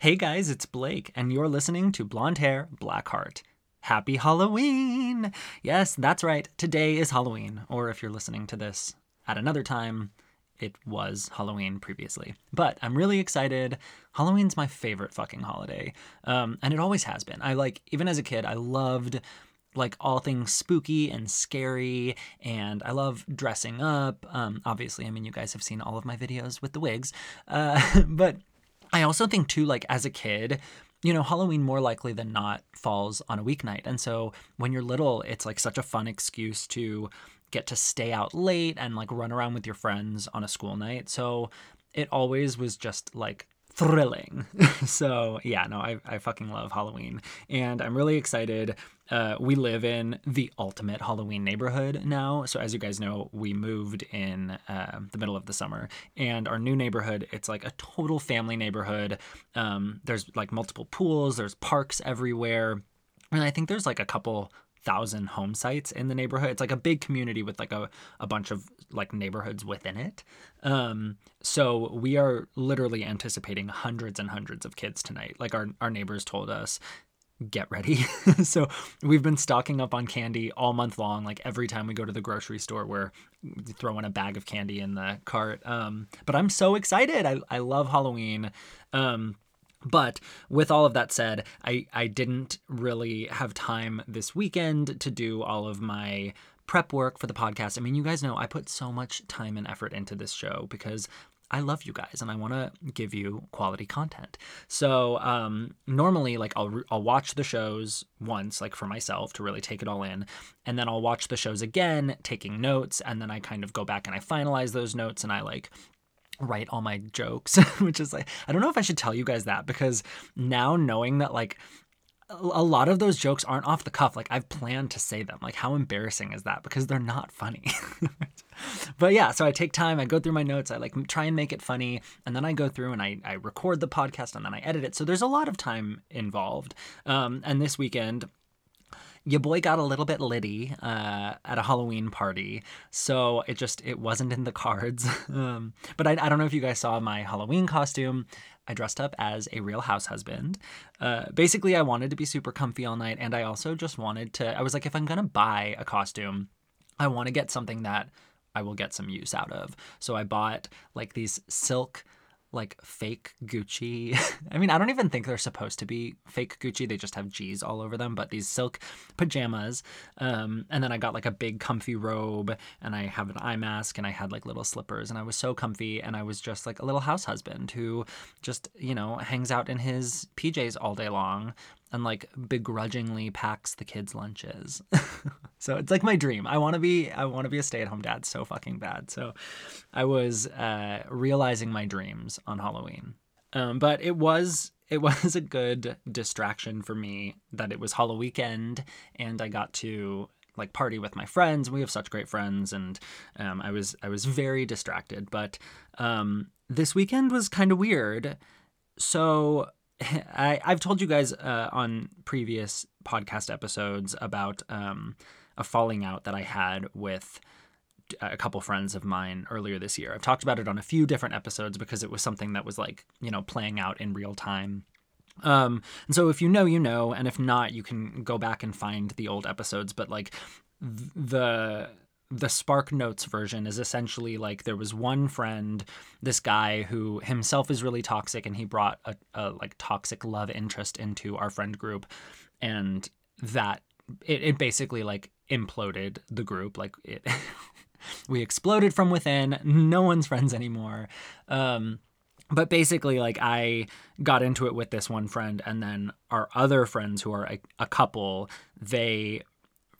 Hey guys, it's Blake, and you're listening to Blonde Hair, Black Heart. Happy Halloween! Yes, that's right. Today is Halloween, or if you're listening to this at another time, it was Halloween previously. But I'm really excited. Halloween's my favorite fucking holiday, um, and it always has been. I like, even as a kid, I loved like all things spooky and scary and i love dressing up um, obviously i mean you guys have seen all of my videos with the wigs uh, but I also think too, like as a kid, you know, Halloween more likely than not falls on a weeknight. And so when you're little, it's like such a fun excuse to get to stay out late and like run around with your friends on a school night. So it always was just like thrilling. so yeah, no, I, I fucking love Halloween. And I'm really excited. Uh, we live in the ultimate Halloween neighborhood now. So as you guys know, we moved in uh, the middle of the summer, and our new neighborhood, it's like a total family neighborhood. Um, there's like multiple pools, there's parks everywhere. And I think there's like a couple thousand home sites in the neighborhood. It's like a big community with like a, a bunch of like neighborhoods within it. Um, so we are literally anticipating hundreds and hundreds of kids tonight. Like our, our neighbors told us, get ready. so we've been stocking up on candy all month long. Like every time we go to the grocery store, we're throwing a bag of candy in the cart. Um, but I'm so excited. I, I love Halloween. Um, but with all of that said, I, I didn't really have time this weekend to do all of my prep work for the podcast. I mean, you guys know I put so much time and effort into this show because I love you guys and I want to give you quality content. So um, normally, like I'll I'll watch the shows once, like for myself to really take it all in, and then I'll watch the shows again, taking notes, and then I kind of go back and I finalize those notes and I like write all my jokes, which is like, I don't know if I should tell you guys that because now knowing that like a lot of those jokes aren't off the cuff. Like I've planned to say them. Like how embarrassing is that? Because they're not funny. but yeah, so I take time, I go through my notes, I like try and make it funny, and then I go through and I, I record the podcast and then I edit it. So there's a lot of time involved. Um, and this weekend, your boy got a little bit litty uh, at a Halloween party, so it just it wasn't in the cards. um, but I, I don't know if you guys saw my Halloween costume. I dressed up as a real house husband. Uh, basically, I wanted to be super comfy all night, and I also just wanted to. I was like, if I'm gonna buy a costume, I want to get something that I will get some use out of. So I bought like these silk like fake Gucci. I mean, I don't even think they're supposed to be fake Gucci. They just have G's all over them, but these silk pajamas. Um, and then I got like a big comfy robe and I have an eye mask and I had like little slippers and I was so comfy and I was just like a little house husband who just, you know, hangs out in his PJs all day long and like begrudgingly packs the kids' lunches. so it's like my dream. I want to be I want to be a stay-at-home dad so fucking bad. So I was uh, realizing my dreams on Halloween. Um, but it was it was a good distraction for me that it was Halloween weekend and I got to like party with my friends. We have such great friends, and um, I was I was very distracted. But um, this weekend was kind of weird. So I, I've told you guys uh, on previous podcast episodes about um, a falling out that I had with a couple friends of mine earlier this year. I've talked about it on a few different episodes because it was something that was like, you know, playing out in real time. Um, and so if you know, you know, and if not, you can go back and find the old episodes. But like the the Spark Notes version is essentially like there was one friend, this guy who himself is really toxic, and he brought a, a like toxic love interest into our friend group, and that it, it basically like imploded the group. Like it, we exploded from within. No one's friends anymore. Um, but basically, like I got into it with this one friend, and then our other friends who are a, a couple, they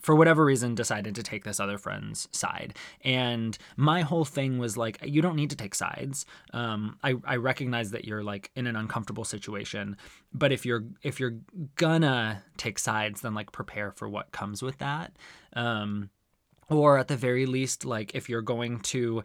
for whatever reason decided to take this other friend's side. And my whole thing was like you don't need to take sides. Um, I, I recognize that you're like in an uncomfortable situation but if you're if you're gonna take sides then like prepare for what comes with that. Um, or at the very least like if you're going to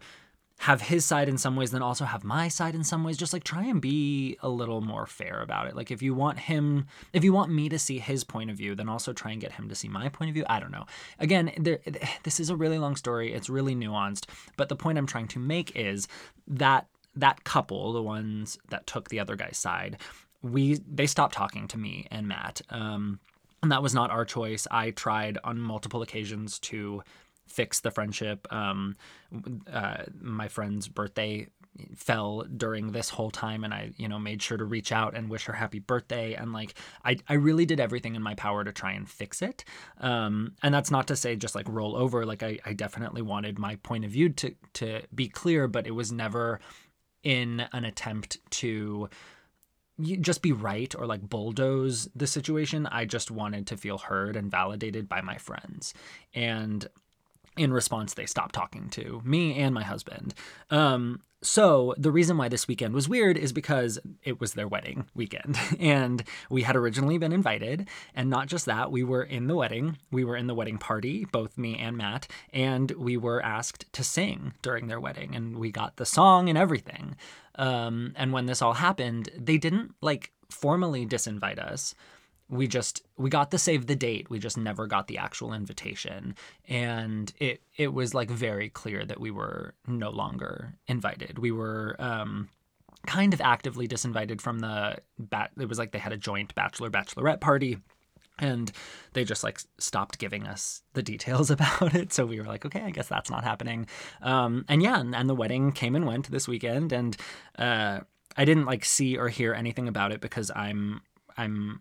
have his side in some ways, then also have my side in some ways. Just like try and be a little more fair about it. Like if you want him, if you want me to see his point of view, then also try and get him to see my point of view. I don't know. Again, there, this is a really long story. It's really nuanced. But the point I'm trying to make is that that couple, the ones that took the other guy's side, we they stopped talking to me and Matt. Um, and that was not our choice. I tried on multiple occasions to fix the friendship. Um, uh, my friend's birthday fell during this whole time and I, you know, made sure to reach out and wish her happy birthday. And like, I, I really did everything in my power to try and fix it. Um, and that's not to say just like roll over. Like I, I definitely wanted my point of view to, to be clear, but it was never in an attempt to just be right or like bulldoze the situation. I just wanted to feel heard and validated by my friends. And in response, they stopped talking to me and my husband. Um, so the reason why this weekend was weird is because it was their wedding weekend. And we had originally been invited. And not just that, we were in the wedding. We were in the wedding party, both me and Matt, and we were asked to sing during their wedding. And we got the song and everything. Um, and when this all happened, they didn't like formally disinvite us we just we got the save the date. We just never got the actual invitation. And it it was like very clear that we were no longer invited. We were um kind of actively disinvited from the bat it was like they had a joint bachelor bachelorette party and they just like stopped giving us the details about it. So we were like okay i guess that's not happening. Um and yeah and, and the wedding came and went this weekend and uh i didn't like see or hear anything about it because i'm i'm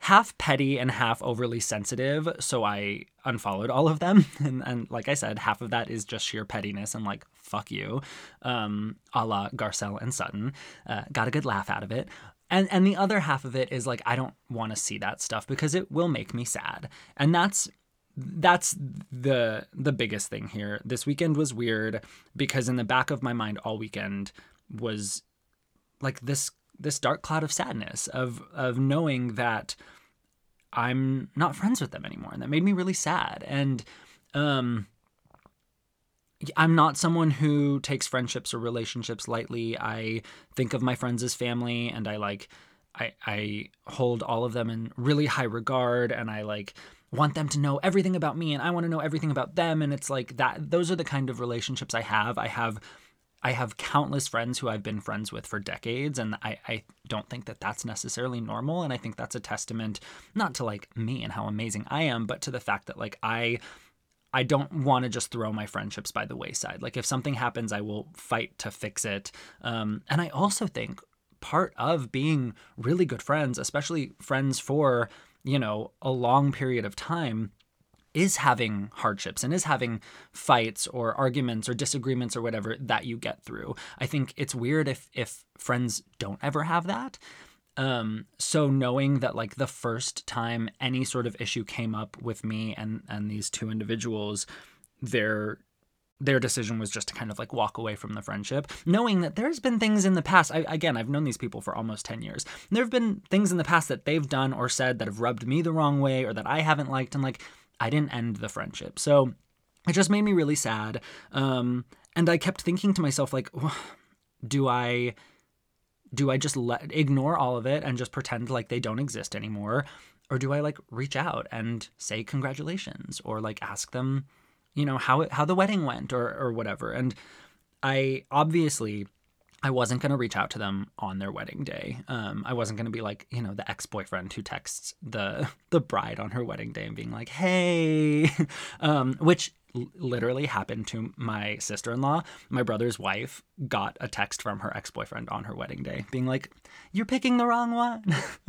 half petty and half overly sensitive. So I unfollowed all of them. And, and like I said, half of that is just sheer pettiness and like, fuck you, um, a la Garcelle and Sutton. Uh, got a good laugh out of it. And, and the other half of it is like, I don't want to see that stuff because it will make me sad. And that's that's the the biggest thing here. This weekend was weird because in the back of my mind all weekend was like this this dark cloud of sadness of of knowing that I'm not friends with them anymore, and that made me really sad. And um, I'm not someone who takes friendships or relationships lightly. I think of my friends as family, and I like I I hold all of them in really high regard, and I like want them to know everything about me and I want to know everything about them and it's like that those are the kind of relationships I have. I have I have countless friends who I've been friends with for decades, and I, I don't think that that's necessarily normal. And I think that's a testament not to like me and how amazing I am, but to the fact that like I. I don't want to just throw my friendships by the wayside. Like if something happens, I will fight to fix it. Um, and I also think part of being really good friends, especially friends for you know a long period of time, is having hardships and is having fights or arguments or disagreements or whatever that you get through. I think it's weird if if friends don't ever have that. Um, so knowing that like the first time any sort of issue came up with me and and these two individuals, their their decision was just to kind of like walk away from the friendship, knowing that there's been things in the past. I, again, I've known these people for almost 10 years. There have been things in the past that they've done or said that have rubbed me the wrong way or that I haven't liked. And like, I didn't end the friendship. So it just made me really sad. Um, and I kept thinking to myself, like, do I do I just let ignore all of it and just pretend like they don't exist anymore? Or do I like reach out and say congratulations or like ask them, you know, how it, how the wedding went or or whatever? And I obviously I wasn't going to reach out to them on their wedding day. Um, I wasn't going to be like, you know, the ex-boyfriend who texts the the bride on her wedding day and being like, "Hey," um, which l- literally happened to my sister-in-law. My brother's wife got a text from her ex-boyfriend on her wedding day, being like, "You're picking the wrong one."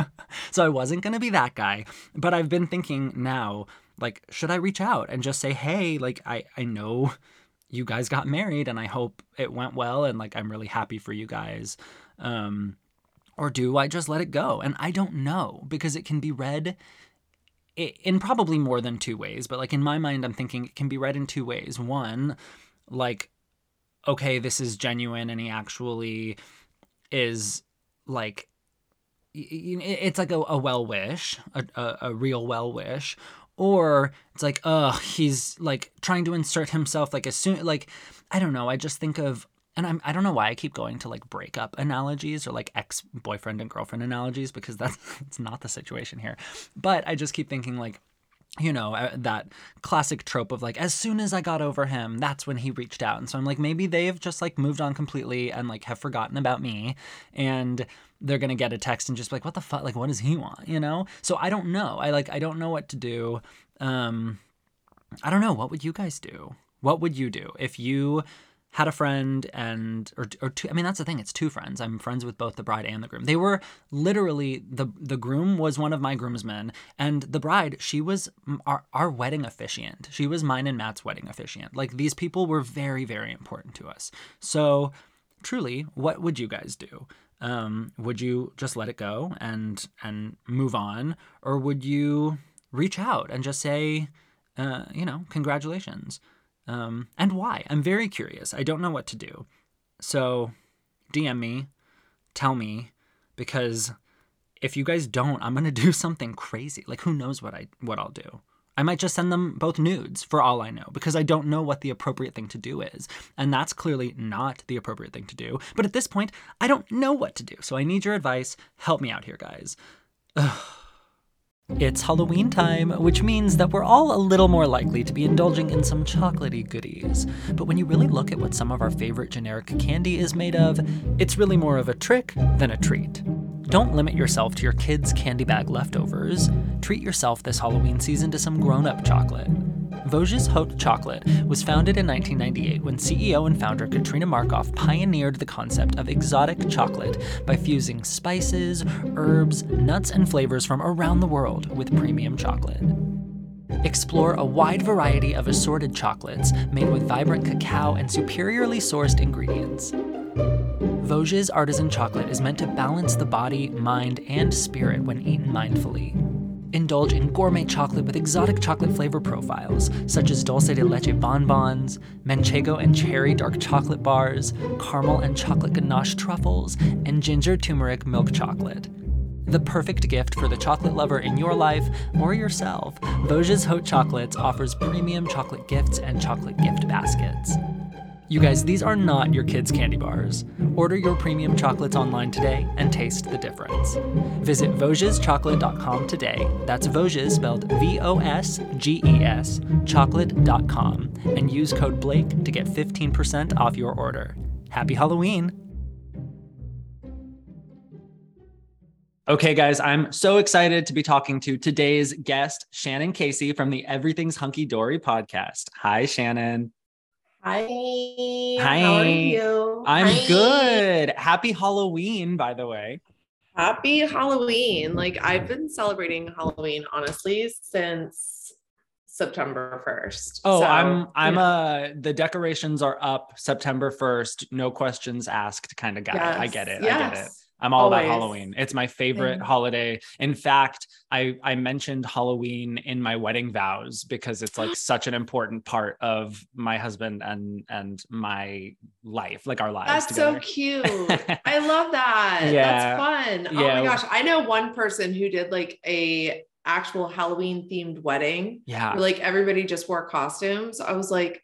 so I wasn't going to be that guy, but I've been thinking now, like, should I reach out and just say, "Hey, like, I I know." You guys got married and I hope it went well and like I'm really happy for you guys. Um, or do I just let it go? And I don't know because it can be read in probably more than two ways, but like in my mind, I'm thinking it can be read in two ways. One, like, okay, this is genuine and he actually is like, it's like a, a well wish, a, a, a real well wish, or it's like oh he's like trying to insert himself like as soon like i don't know i just think of and I'm, I don't know why I keep going to like breakup analogies or like ex boyfriend and girlfriend analogies because that's it's not the situation here. But I just keep thinking like you know, uh, that classic trope of like, as soon as I got over him, that's when he reached out. And so I'm like, maybe they've just like moved on completely and like have forgotten about me. And they're to get a text and just be like, what the fuck? Like, what does he want? You know? So I don't know. I like, I don't know what to do. Um, I don't know. What would you guys do? What would you do if you had a friend and or or two I mean that's the thing it's two friends I'm friends with both the bride and the groom they were literally the the groom was one of my groomsmen and the bride she was our, our wedding officiant she was mine and Matt's wedding officiant like these people were very very important to us so truly what would you guys do um, would you just let it go and and move on or would you reach out and just say uh, you know congratulations um, and why. I'm very curious. I don't know what to do. So DM me, tell me, because if you guys don't, I'm gonna do something crazy. Like who knows what I what I'll do. I might just send them both nudes for all I know because I don't know what the appropriate thing to do is. And that's clearly not the appropriate thing to do. But at this point, I don't know what to do. So I need your advice. Help me out here, guys. Ugh. It's Halloween time, which means that we're all a little more likely to be indulging in some chocolaty goodies. But when you really look at what some of our favorite generic candy is made of, it's really more of a trick than a treat. Don't limit yourself to your kids' candy bag leftovers. Treat yourself this Halloween season to some grown up chocolate. Vosges Haute Chocolate was founded in 1998 when CEO and founder Katrina Markoff pioneered the concept of exotic chocolate by fusing spices, herbs, nuts, and flavors from around the world with premium chocolate. Explore a wide variety of assorted chocolates made with vibrant cacao and superiorly sourced ingredients. Vosges artisan chocolate is meant to balance the body, mind, and spirit when eaten mindfully. Indulge in gourmet chocolate with exotic chocolate flavor profiles, such as dulce de leche bonbons, manchego and cherry dark chocolate bars, caramel and chocolate ganache truffles, and ginger turmeric milk chocolate. The perfect gift for the chocolate lover in your life or yourself, Vosges Haute Chocolates offers premium chocolate gifts and chocolate gift baskets. You guys, these are not your kids' candy bars. Order your premium chocolates online today and taste the difference. Visit VosgesChocolate.com today. That's Vosges spelled V O S G E S, chocolate.com, and use code Blake to get 15% off your order. Happy Halloween! Okay, guys, I'm so excited to be talking to today's guest, Shannon Casey from the Everything's Hunky Dory podcast. Hi, Shannon. Hi. Hi. How are you? I'm Hi. good. Happy Halloween, by the way. Happy Halloween. Like I've been celebrating Halloween honestly since September 1st. Oh, So, I'm I'm yeah. uh the decorations are up September 1st, no questions asked kind of guy. I get it. I get it. I'm all about Halloween. It's my favorite Same. holiday. In fact, I I mentioned Halloween in my wedding vows because it's like such an important part of my husband and and my life, like our lives That's together. so cute. I love that. Yeah. That's fun. Oh my gosh. I know one person who did like a actual Halloween themed wedding yeah. where like everybody just wore costumes. I was like,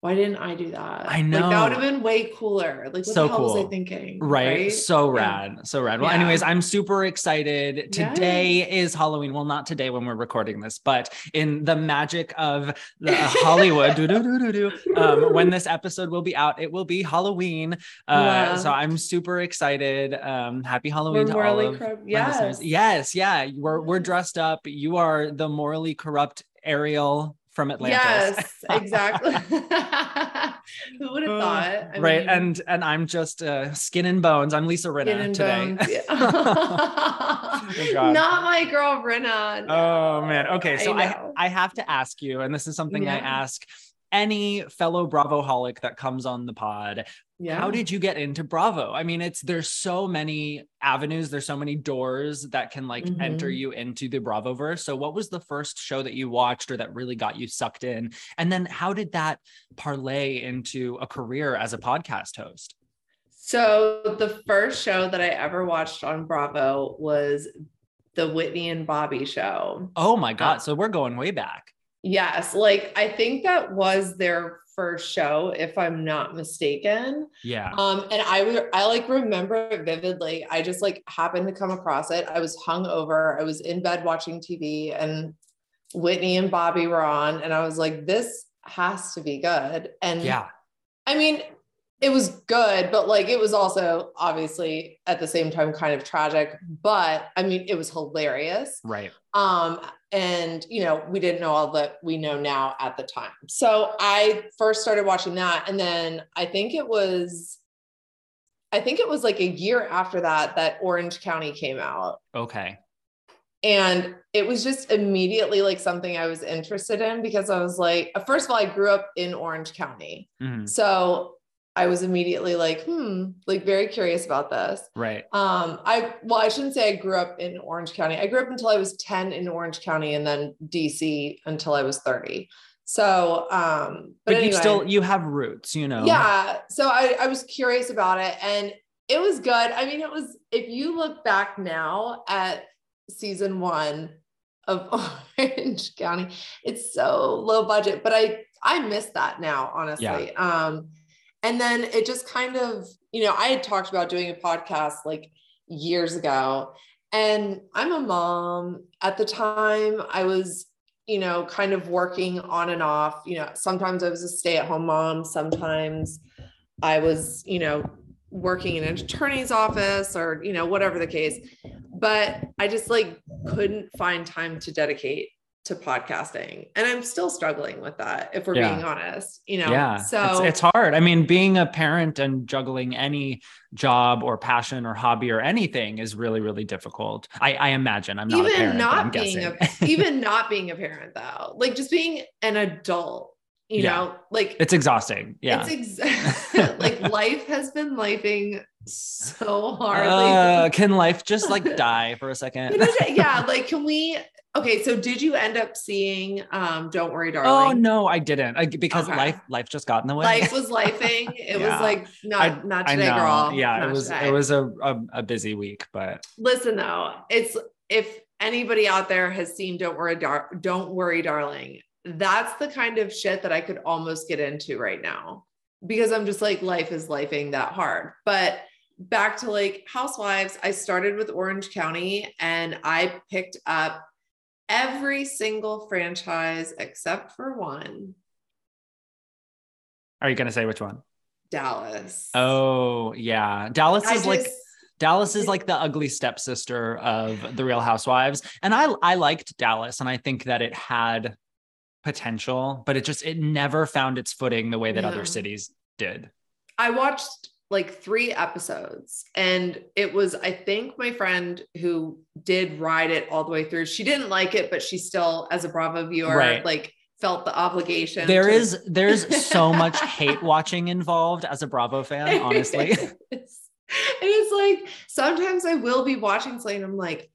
why didn't I do that? I Like know. that would have been way cooler. Like what So the hell was. I thinking? Right. So Yeah. rad. So rad. Well, Yeah. anyways, I'm super excited. Today Yes. is Halloween. Well, not today when we're recording this, but in the magic of the Hollywood, doo-doo-doo-doo-doo, um, when this episode will be out, it will be Halloween. Uh, so Wow. I'm super excited. Um, happy Halloween We're to all of corrupt. listeners. Yes. Yes. Yeah. We're, we're dressed up. You are the morally corrupt Ariel from Atlantis. Yes, exactly. Who would have thought? I right. mean, and and I'm just uh, skin and bones. I'm Lisa Rinna today. yeah. Oh, Not my girl Rinna. Oh man. Okay. So I, know. I have to ask you, and this is something I ask any fellow Bravo holic that comes on the pod. Yeah. How did you get into Bravo? I mean, it's there's so many avenues, there's so many doors that can like enter Mhm. you into the Bravo verse. So what was the first show that you watched or that really got you sucked in? And then how did that parlay into a career as a podcast host? So the first show that I ever watched on Bravo was the Whitney and Bobby show. Oh my God. Uh, So we're going way back. Yes, like I think that was their first show, if I'm not mistaken. Yeah. Um, and I re- I like remember it vividly. I just like happened to come across it. I was hung over. I was in bed watching TV, and Whitney and Bobby were on, and I was like, this has to be good. And Yeah. I mean, it was good, but like it was also obviously at the same time kind of tragic. But I mean, it was hilarious. Right. Um, and you know, we didn't know all that we know now at the time. So I first started watching that, and then I think it was, I think it was like a year after that that Orange County came out. Okay. And it was just immediately like something I was interested in because I was like, first of all, I grew up in Orange County. Mhm. So I was immediately like, hmm, like very curious about this. Right. Um, I well, I shouldn't say I grew up in Orange County. I grew up until I was 10 in Orange County and then DC until I was 30. So um, But, but, anyway, you still you have roots, you know. yeah. So I, I was curious about it and it was good. I mean, it was if you look back now at season one of Orange County, it's so low budget, but I I miss that now, honestly. Um, and then it just kind of, you know, I had talked about doing a podcast like years ago, and I'm a mom. At the time, I was, you know, kind of working on and off. You know, sometimes I was a stay-at-home mom, sometimes I was, you know, working in an attorney's office or, you know, whatever the case. But I just like couldn't find time to dedicate to podcasting. And I'm still struggling with that, if we're Yeah. being honest, you know. Yeah. So it's, it's hard. I mean, being a parent and juggling any job or passion or hobby or anything is really, really difficult. I, I imagine I'm not a even parent, not being guessing. a even not being a parent though, like just being an adult, you Yeah. know, like it's exhausting. Yeah. it's exactly like life has been lifing so hard. Uh, like, can life just like die for a second? Yeah, like can we okay, so did you end up seeing um Don't Worry Darling? Oh no, I didn't. I, because Okay. life life just got in the way. Life was lifing. It Yeah. was like not not I today, know. girl. Yeah, Not it was today. it was a, a a busy week, but listen though it's if anybody out there has seen don't worry Dar- don't worry darling that's the kind of shit that i could almost get into right now because i'm just like life is lifing that hard but back to like housewives i started with orange county and i picked up every single franchise except for one are you gonna say which one? dallas Oh yeah, Dallas I is like Dallas is like the ugly stepsister of the Real Housewives, and I I liked Dallas, and I think that it had potential, but it just it never found its footing the way that Yeah. other cities did. I watched like three episodes and it was, I think my friend who did ride it all the way through, she didn't like it, but she still, as a Bravo viewer, Right. like felt the obligation. There to- is there's so much hate watching involved as a Bravo fan, honestly. It's- and it's like sometimes I will be watching something and I'm like,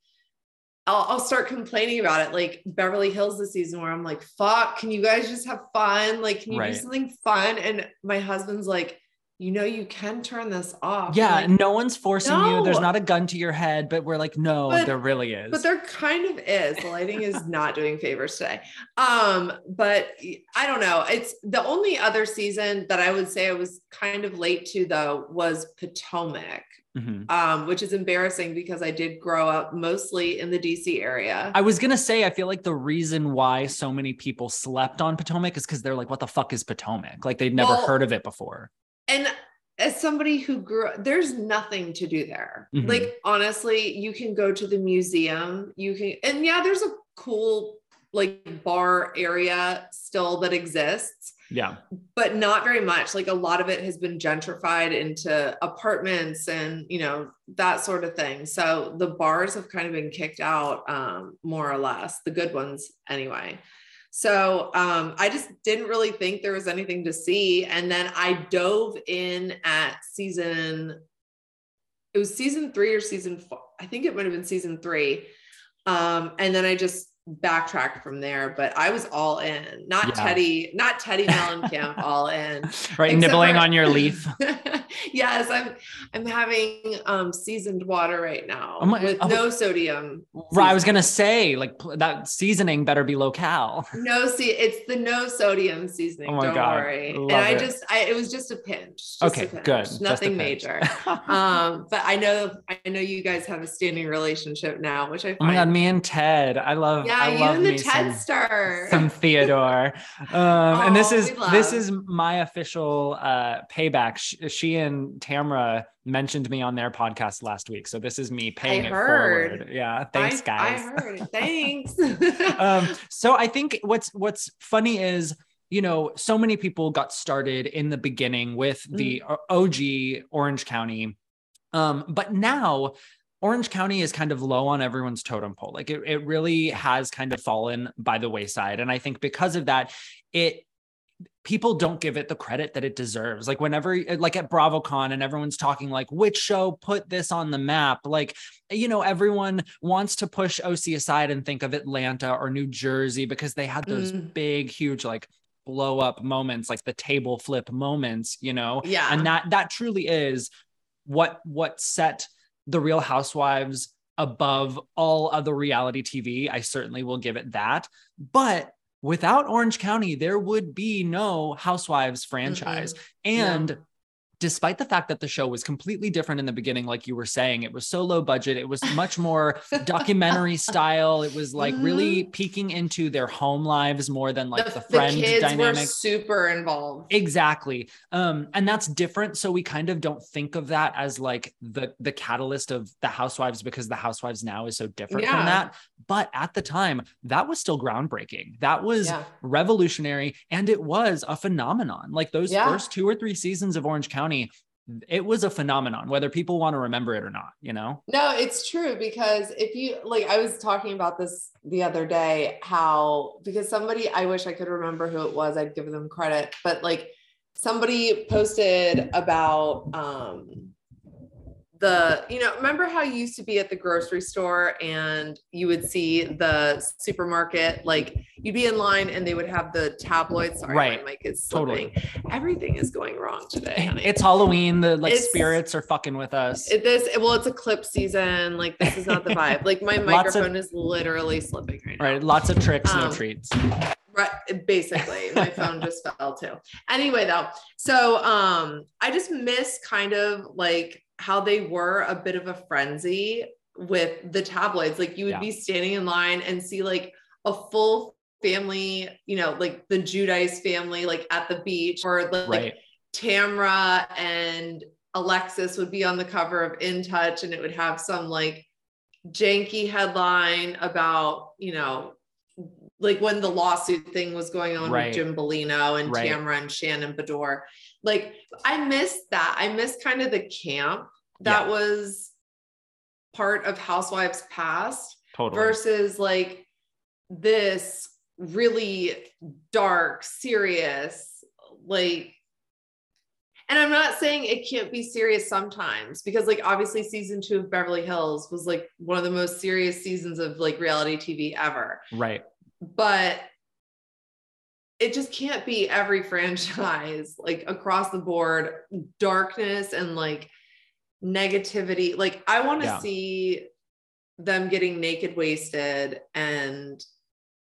I'll, I'll start complaining about it, like Beverly Hills this season, where I'm like, fuck, can you guys just have fun? Like, can you Right. do something fun? And my husband's like, you know, you can turn this off. Yeah, like, no one's forcing you. There's not a gun to your head, but we're like, no, But- there really is. but there kind of is the lighting is not doing favors today um but i don't know it's the only other season that i would say i was kind of late to though was potomac Mhm. um which is embarrassing because i did grow up mostly in the dc area I was gonna say, I feel like the reason why so many people slept on Potomac is because they're like, what the fuck is Potomac? Like they'd never Well, heard of it before. And as somebody who grew there's nothing to do there. Mhm. like honestly you can go to the museum. You can and yeah there's a cool like bar area still that exists. Yeah. but not very much. Like a lot of it has been gentrified into apartments and you know that sort of thing. So the bars have kind of been kicked out um, more or less the good ones anyway so um, i just didn't really think there was anything to see and then i dove in at season it was season three or season four i think it might have been season three um, and then i just backtracked from there but i was all in not Yeah. teddy not teddy mellencamp all in Right. Except nibbling for- on your leaf. yes, I'm I'm having um seasoned water right now Oh my- with oh. no sodium. Right, I was gonna say like that seasoning better be locale. No, see, it's the no sodium seasoning. Oh my don't God, worry. love and I it. just, I, it was just a pinch. just okay, a pinch, good. Nothing major. um, but I know, I know you guys have a standing relationship now, which I oh my god, me and Ted. I love. yeah, I you love and the Ted some- star. some Theodore. Um, and this Oh, is this is my official uh, payback. She, she and Tamra mentioned me on their podcast last week, so this is me paying it heard. forward. Yeah, thanks, I, guys. I heard. Thanks. um, so I think what's what's funny is you know so many people got started in the beginning with the Mm. OG Orange County, um, but now. Orange County is kind of low on everyone's totem pole. Like it, it really has kind of fallen by the wayside. And I think because of that, it people don't give it the credit that it deserves. Like whenever like at BravoCon and everyone's talking like which show put this on the map, like you know everyone wants to push OC aside and think of Atlanta or New Jersey because they had those Mm. big huge like blow up moments like the table flip moments, you know. yeah. And that that truly is what what set the Real Housewives above all other reality TV. I certainly will give it that. But without Orange County, there would be no Housewives franchise. And despite the fact that the show was completely different in the beginning, like you were saying, it was so low budget, it was much more documentary style. It was like really peeking into their home lives more than like the, friend kids dynamic. were super involved. Exactly. Um, and that's different. So we kind of don't think of that as like the the catalyst of the housewives because the housewives now is so different Yeah. from that. But at the time, that was still groundbreaking. That was Yeah. revolutionary and it was a phenomenon. Like those Yeah. first two or three seasons of Orange County, it was a phenomenon, whether people want to remember it or not, you know? No, it's true because if you like, I was talking about this the other day, how because somebody, I wish I could remember who it was, I'd give them credit, but like somebody posted about um the you know remember how you used to be at the grocery store and you would see the supermarket like you'd be in line and they would have the tabloids sorry Right. my mic is Totally. slipping everything is going wrong today honey. It's Halloween, the like It's- spirits are fucking with us. It- this well it's a clip season like this is not the vibe like my Lots of- microphone is literally slipping right now right. Lots of tricks, no Um, treats. right basically my phone just fell too anyway though so um i just miss kind of like how they were a bit of a frenzy with the tabloids like you would Yeah. be standing in line and see like a full family you know like the Giudice family like at the beach or like Right. Tamra and Alexis would be on the cover of In Touch and it would have some like janky headline about, you know, like when the lawsuit thing was going on Right. with Jim Bellino and Right. Tamra and Shannon Beador. Like I missed that. I missed kind of the camp that Yeah. was part of Housewives past Totally. versus like this really dark, serious, like and I'm not saying it can't be serious sometimes because like obviously season 2 of Beverly Hills was like one of the most serious seasons of like reality TV ever. right. But it just can't be every franchise like across the board darkness and like negativity. Like I want to Yeah. see them getting naked wasted and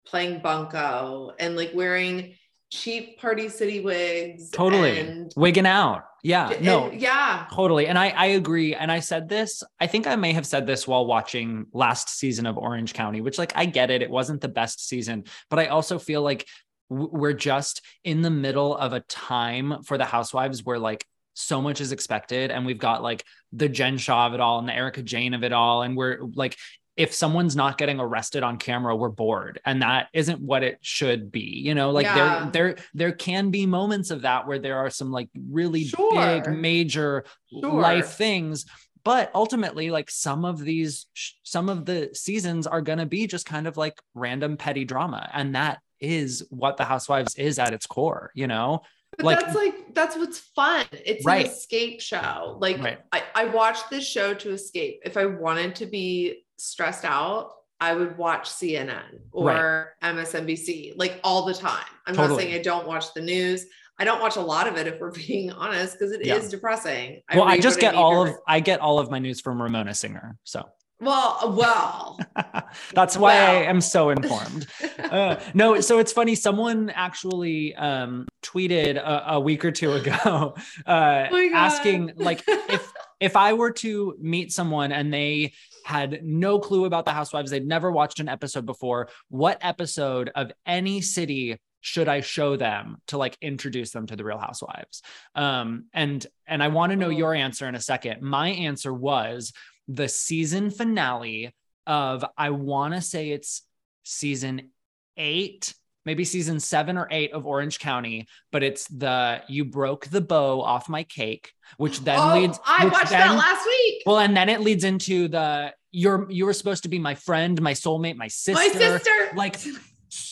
playing bunko and like wearing cheap party city wigs Totally. and, Wigging out. Yeah. No. and- yeah Totally. And I, I agree. And I said this, I think I may have said this while watching last season of Orange County, which, like, I get it. It wasn't the best season, but I also feel like we're just in the middle of a time for the housewives where, like, so much is expected. And we've got like the Jen Shah of it all and the Erika Jayne of it all. And we're like, if someone's not getting arrested on camera, we're bored. And that isn't what it should be. You know, like Yeah. there, there, there can be moments of that where there are some like really big, major Sure. life things but ultimately like some of these some of the seasons are going to be just kind of like random petty drama and that is what the housewives is at its core you know But Like- that's like that's what's fun. It's Right. an escape show. Like Right. I, I watched this show to escape. If I wanted to be stressed out, I would watch CNN or MSNBC like all the time. I'm Totally. not saying I don't watch the news. I don't watch a lot of it if we're being honest, because it is Yeah. depressing. well, I just get all of I get all of my news from Ramona Singer. So Well, well. that's why I am so informed. Uh, no, so it's funny. Someone actually um, tweeted a, a week or two ago, uh, Oh asking like if if I were to meet someone and they had no clue about the Housewives, they'd never watched an episode before, what episode of any city should I show them to like introduce them to the Real Housewives? Um, and and I want to know Oh. your answer in a second. My answer was the season finale of I want to say it's season eight, maybe season seven or eight of Orange County, but it's the you broke the bow off my cake, which then oh, leads. I watched then, that last week. Well, and then it leads into the you're you were supposed to be my friend, my soulmate, my sister. My sister. Like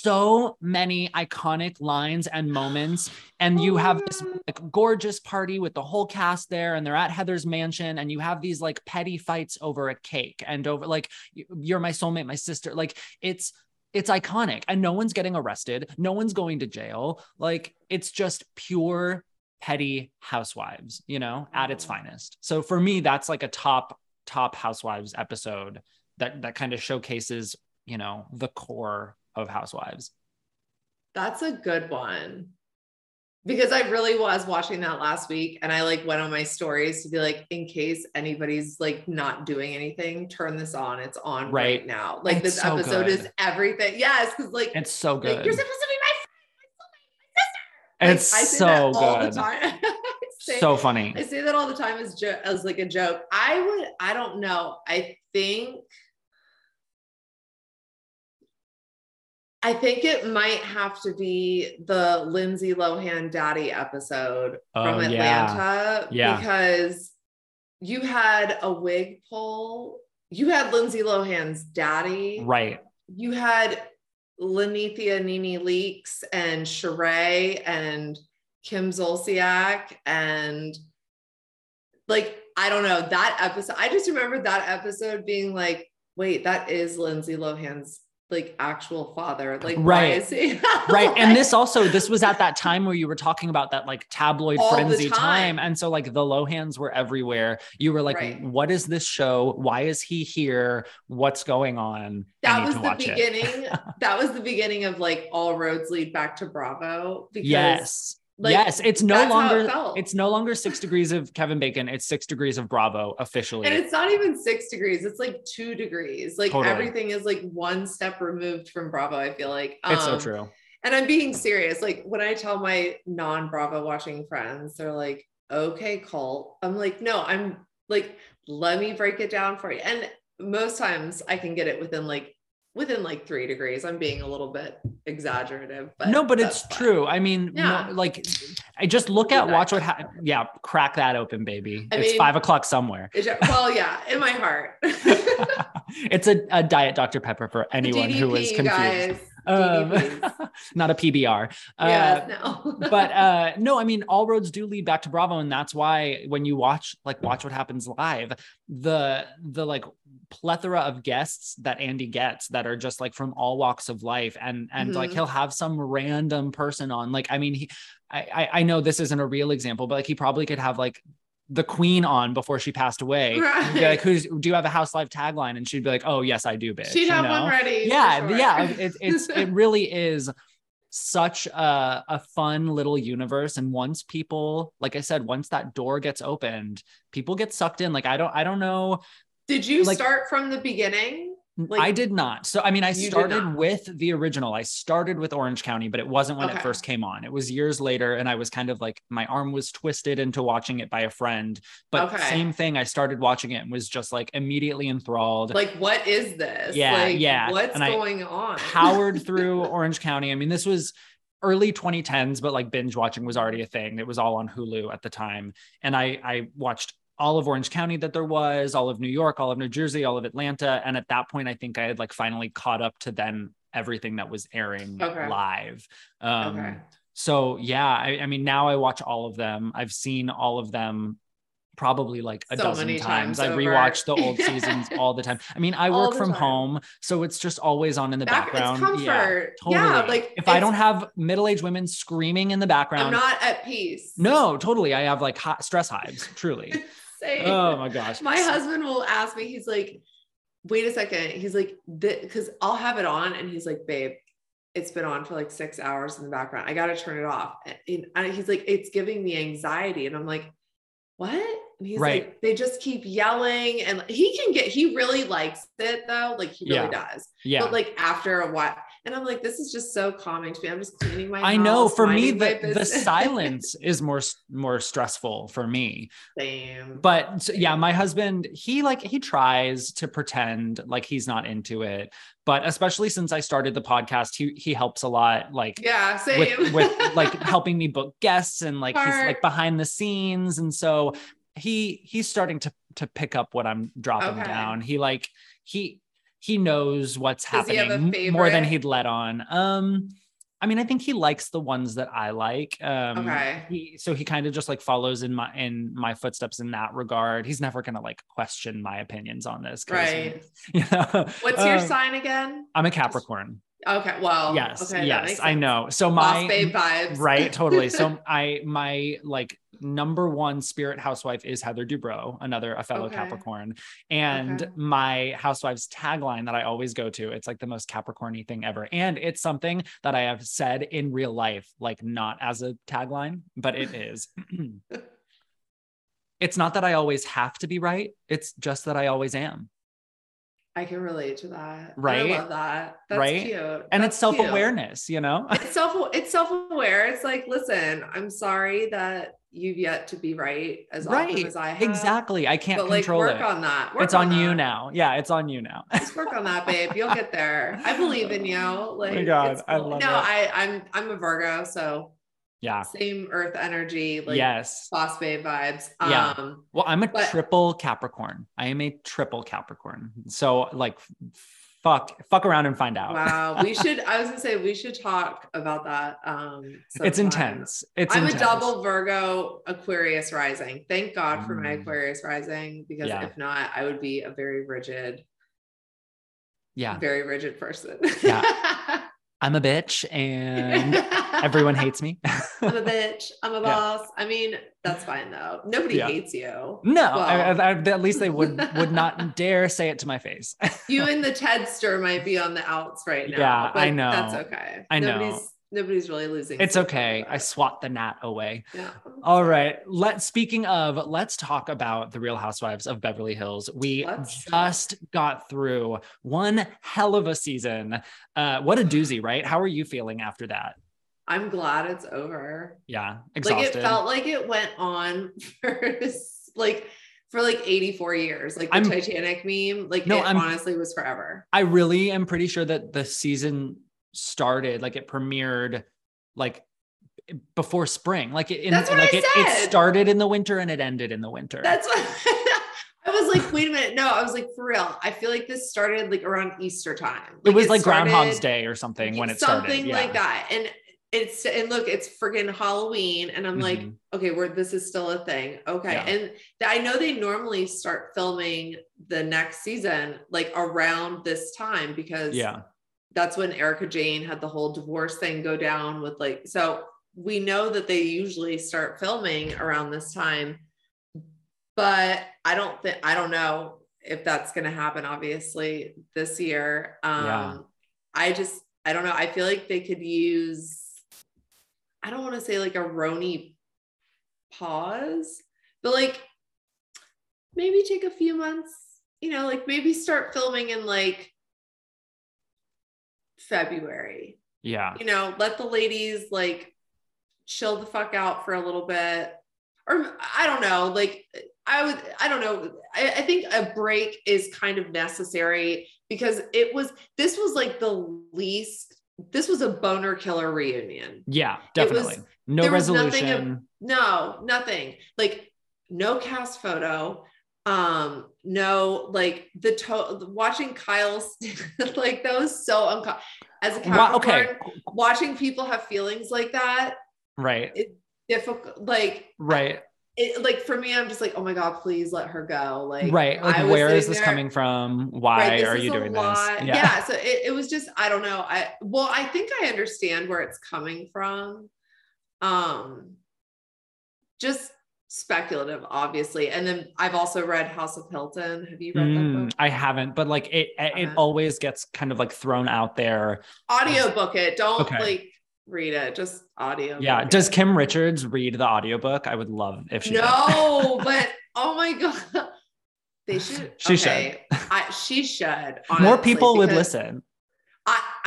so many iconic lines and moments and you Oh have this like gorgeous party with the whole cast there and they're at heather's mansion and you have these like petty fights over a cake and over like you're my soulmate my sister like it's it's iconic and no one's getting arrested no one's going to jail like it's just pure petty housewives you know at its Mhm. finest so for me that's like a top top housewives episode that that kind of showcases you know the core of housewives That's a good one. Because I really was watching that last week and I like went on my stories to be like, in case anybody's like not doing anything, turn this on. It's on right, Right. now. Like It's this so episode is everything. Yes, because like, it's so like, good you're supposed to be my friend, my sister. it's Like, so good the time. I say- so funny I say that all the time as jo- as like a joke. I would, I don't know. I think I think it might have to be the Lindsay Lohan daddy episode oh, from Oh, yeah. Atlanta Yeah. because you had a wig pull. You had Lindsay Lohan's daddy. right You had Lenithia NeNe Leakes and Sheree and Kim Zolciak and like I don't know that episode. I just remember that episode being like, wait, that is Lindsay Lohan's like actual father. Like, why Right. is he? right and this also this was at that time where you were talking about that like tabloid All frenzy time. time. and so like the lohans were everywhere you were like Right. what is this show why is he here what's going on that was the beginning. that was the beginning of like all roads lead back to Bravo. Because yes like, yes it's no how it longer it's no longer six degrees of kevin bacon it's six degrees of bravo officially And it's not even six degrees, it's like two degrees. Like Totally. everything is like one step removed from Bravo, I feel like. it's so Um, true And I'm being serious. Like when I tell my non Bravo watching friends, they're like, okay, cult. I'm like, no, I'm like, let me break it down for you. And most times I can get it within like within like three degrees. I'm being a little bit exaggerative, but no but it's fine. true i mean Yeah. like i just look at watch what ha- yeah crack that open baby I it's mean- five o'clock somewhere well, yeah, in my heart. it's a, a diet Dr. Pepper for anyone who is confused. guys. Um, not a PBR. Uh, yes, no. but uh no, I mean all roads do lead back to Bravo, and that's why when you watch like watch what happens live, the the like plethora of guests that Andy gets that are just like from all walks of life, and and like Mhm. he'll have some random person on. Like I mean, he I, I know this isn't a real example, but like he probably could have like the queen on before she passed away. Right. like, "Who's? Do you have a house live tagline?" And she'd be like, "Oh yes, I do, bitch." She'd you have know? one ready. yeah sure. yeah it, it's it really is such a, a fun little universe and once people like i said once that door gets opened people get sucked in like i don't i don't know Did you like- start from the beginning? Like- i did not so i mean i started with the original i started with orange county but it wasn't when it first came on it was years later and i was kind of like my arm was twisted into watching it by a friend but Okay. same thing i started watching it and was just like immediately enthralled Like, what is this? Yeah, Like, yeah. What's And I going on? powered through Orange County. I mean, this was early 2010s, but like binge watching was already a thing. It was all on Hulu at the time. And I I watched all of Orange County that there was, all of New York, all of New Jersey, all of Atlanta. And at that point, I think I had like finally caught up to then everything that was airing Okay. live. Um, okay. So yeah, I, I mean, now I watch all of them. I've seen all of them probably like a So dozen times. times I rewatch the old seasons all the time. I mean, I All work from time. home, so it's just always on in the Back- background. It's comfort. Yeah, Yeah, like if I don't have middle-aged women screaming in the background, I'm not at peace. no, totally. I have like hot stress hives, truly. Oh my gosh. my husband will ask me, he's like, wait a second. He's like, because I'll have it on, and he's like, babe, it's been on for like six hours in the background. I got to turn it off. And, and he's like, it's giving me anxiety. And I'm like, what? And he's Right. like, they just keep yelling. And he can get, he really likes it though. Like he really does. Yeah. But like after a while, and I'm like, this is just so calming to me. I'm just cleaning my I know for me the, the silence is more more stressful for me. Same. But so, yeah, my husband, he like he tries to pretend like he's not into it, but especially since I started the podcast, he he helps a lot like yeah, same. with with like helping me book guests and like he's like behind the scenes and so he he's starting to to pick up what I'm dropping Okay. down. He like he he knows what's Does happening more than he'd let on. Um I mean, I think he likes the ones that I like. Um Okay. he, so he kind of just like follows in my in my footsteps in that regard. He's never gonna like question my opinions on this. Right. You know, What's your um, sign again? I'm a Capricorn. Okay. Well, yes. okay, yes. I know. So Boss my babe vibes. right totally so i my like number one spirit housewife is heather dubrow another a fellow Okay. capricorn and Okay. my housewife's tagline that i always go to it's like the most capricorny thing ever and it's something that i have said in real life like not as a tagline but it is it's not that i always have to be right it's just that i always am I can relate to that. Right? I love that. That's Right? cute. and That's it's self-awareness you know It's self it's self-aware. It's like, listen, I'm sorry that you've yet to be right as often as I have. exactly i can't But like work it on that. Work it's on, you that. now yeah it's on you now Just work on that, babe. You'll get there. I believe in you. Like Oh my God, it's I cool. love no, it. I I'm I'm a Virgo, so yeah same earth energy, like yes phosphate vibes. Yeah. Um Well, I'm a But- triple Capricorn. I am a triple Capricorn. So like fuck fuck around and find out. wow. We should I was gonna say we should talk about that. Um It's intense. It's I'm intense. a double Virgo Aquarius rising. Thank God for my Mm. Aquarius rising because Yeah. if not, I would be a very rigid, Yeah. very rigid person. Yeah. I'm a bitch and everyone hates me. I'm a bitch. I'm a Yeah. boss. I mean, that's fine though. Nobody Yeah. hates you. no, Well. I- I- at least they would would not dare say it to my face. You and the Tedster might be on the outs right now. Yeah, I know. That's okay. I know. Nobody's nobody's really losing. it's okay. I swat the gnat away. yeah. All right. Let speaking of, let's talk about the Real Housewives of Beverly Hills. We Let's just got through one hell of a season. Uh, what a doozy, right? How are you feeling after that? I'm glad it's over. Yeah, exhausted. Like it felt like it went on for like for like 84 years, like the I'm- Titanic meme. Like No, it I'm- honestly was forever. I really am pretty sure that the season started, like it premiered, like before spring. Like it, in, That's what like I it, it started in the winter and it ended in the winter. That's what I was like, wait a minute. No, I was like, for real. I feel like this started like around Easter time. it was like Groundhog's Day or something when it started. something Yeah. like that. And it's and look, it's freaking Halloween, and I'm like, Mhm. okay, where this is still a thing. Okay, Yeah. and th- I know they normally start filming the next season like around this time because Yeah. That's when Erika Jayne had the whole divorce thing go down with like so we know that they usually start filming around this time. But I don't think I don't know if that's going to happen obviously this year. Um Yeah. I just I don't know. I feel like they could use I don't want to say like a Roni pause but like maybe take a few months you know like maybe start filming in like February. Yeah. You know, let the ladies like chill the fuck out for a little bit. Or I don't know, like I would, I don't know. I, I think a break is kind of necessary because it was, this was like the least, this was a boner killer reunion. Yeah, It was- definitely. no was nothing resolution. of- No, nothing. Like no cast photo. Um, no, like the to watching Kyle, like that was so uncomfortable. As a Capricorn, okay. watching people have feelings like that, Right. it's difficult. Like Right. it, like for me, I'm just like, oh my god, please let her go. Like, right. Like, where is this there- coming from? Why Right, are you doing lot. this? Yeah. so it, it was just, I don't know. I well, I think I understand where it's coming from. Um just speculative, obviously. And then I've also read House of Hilton. Have you read that Mm, book? I haven't, but like it, it Okay. always gets kind of like thrown out there. Audio book it. Don't Okay. like read it. Just audio. Yeah. Does it. Kim Richards read the audiobook? I would love if she. No, but oh my god. They should. She should. I, she should. More people would listen.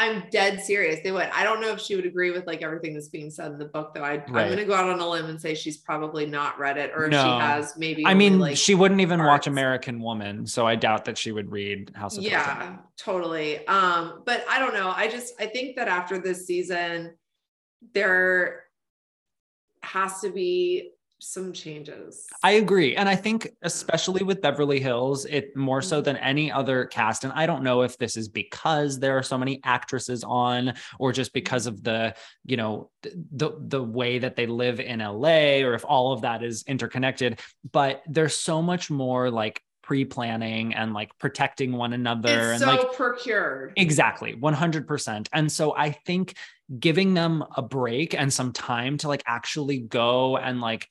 I'm dead serious. They would. I don't know if she would agree with like everything that's being said in the book, though. I, I'm Right. going to go out on a limb and say she's probably not read it, or if she has, maybe. I mean, like, she wouldn't even watch. American Woman, so I doubt that she would read House of yeah, totally. Um, but I don't know. I just I think that after this season, there has to be some changes. I agree. And I think, especially with Beverly Hills, it more Mm-hmm. so than any other cast. And I don't know if this is because there are so many actresses on or just because of the, you know, the the way that they live in LA or if all of that is interconnected. But there's so much more like pre-planning and like protecting one another it's and so like procured. Exactly, 100%. And so I think giving them a break and some time to like actually go and like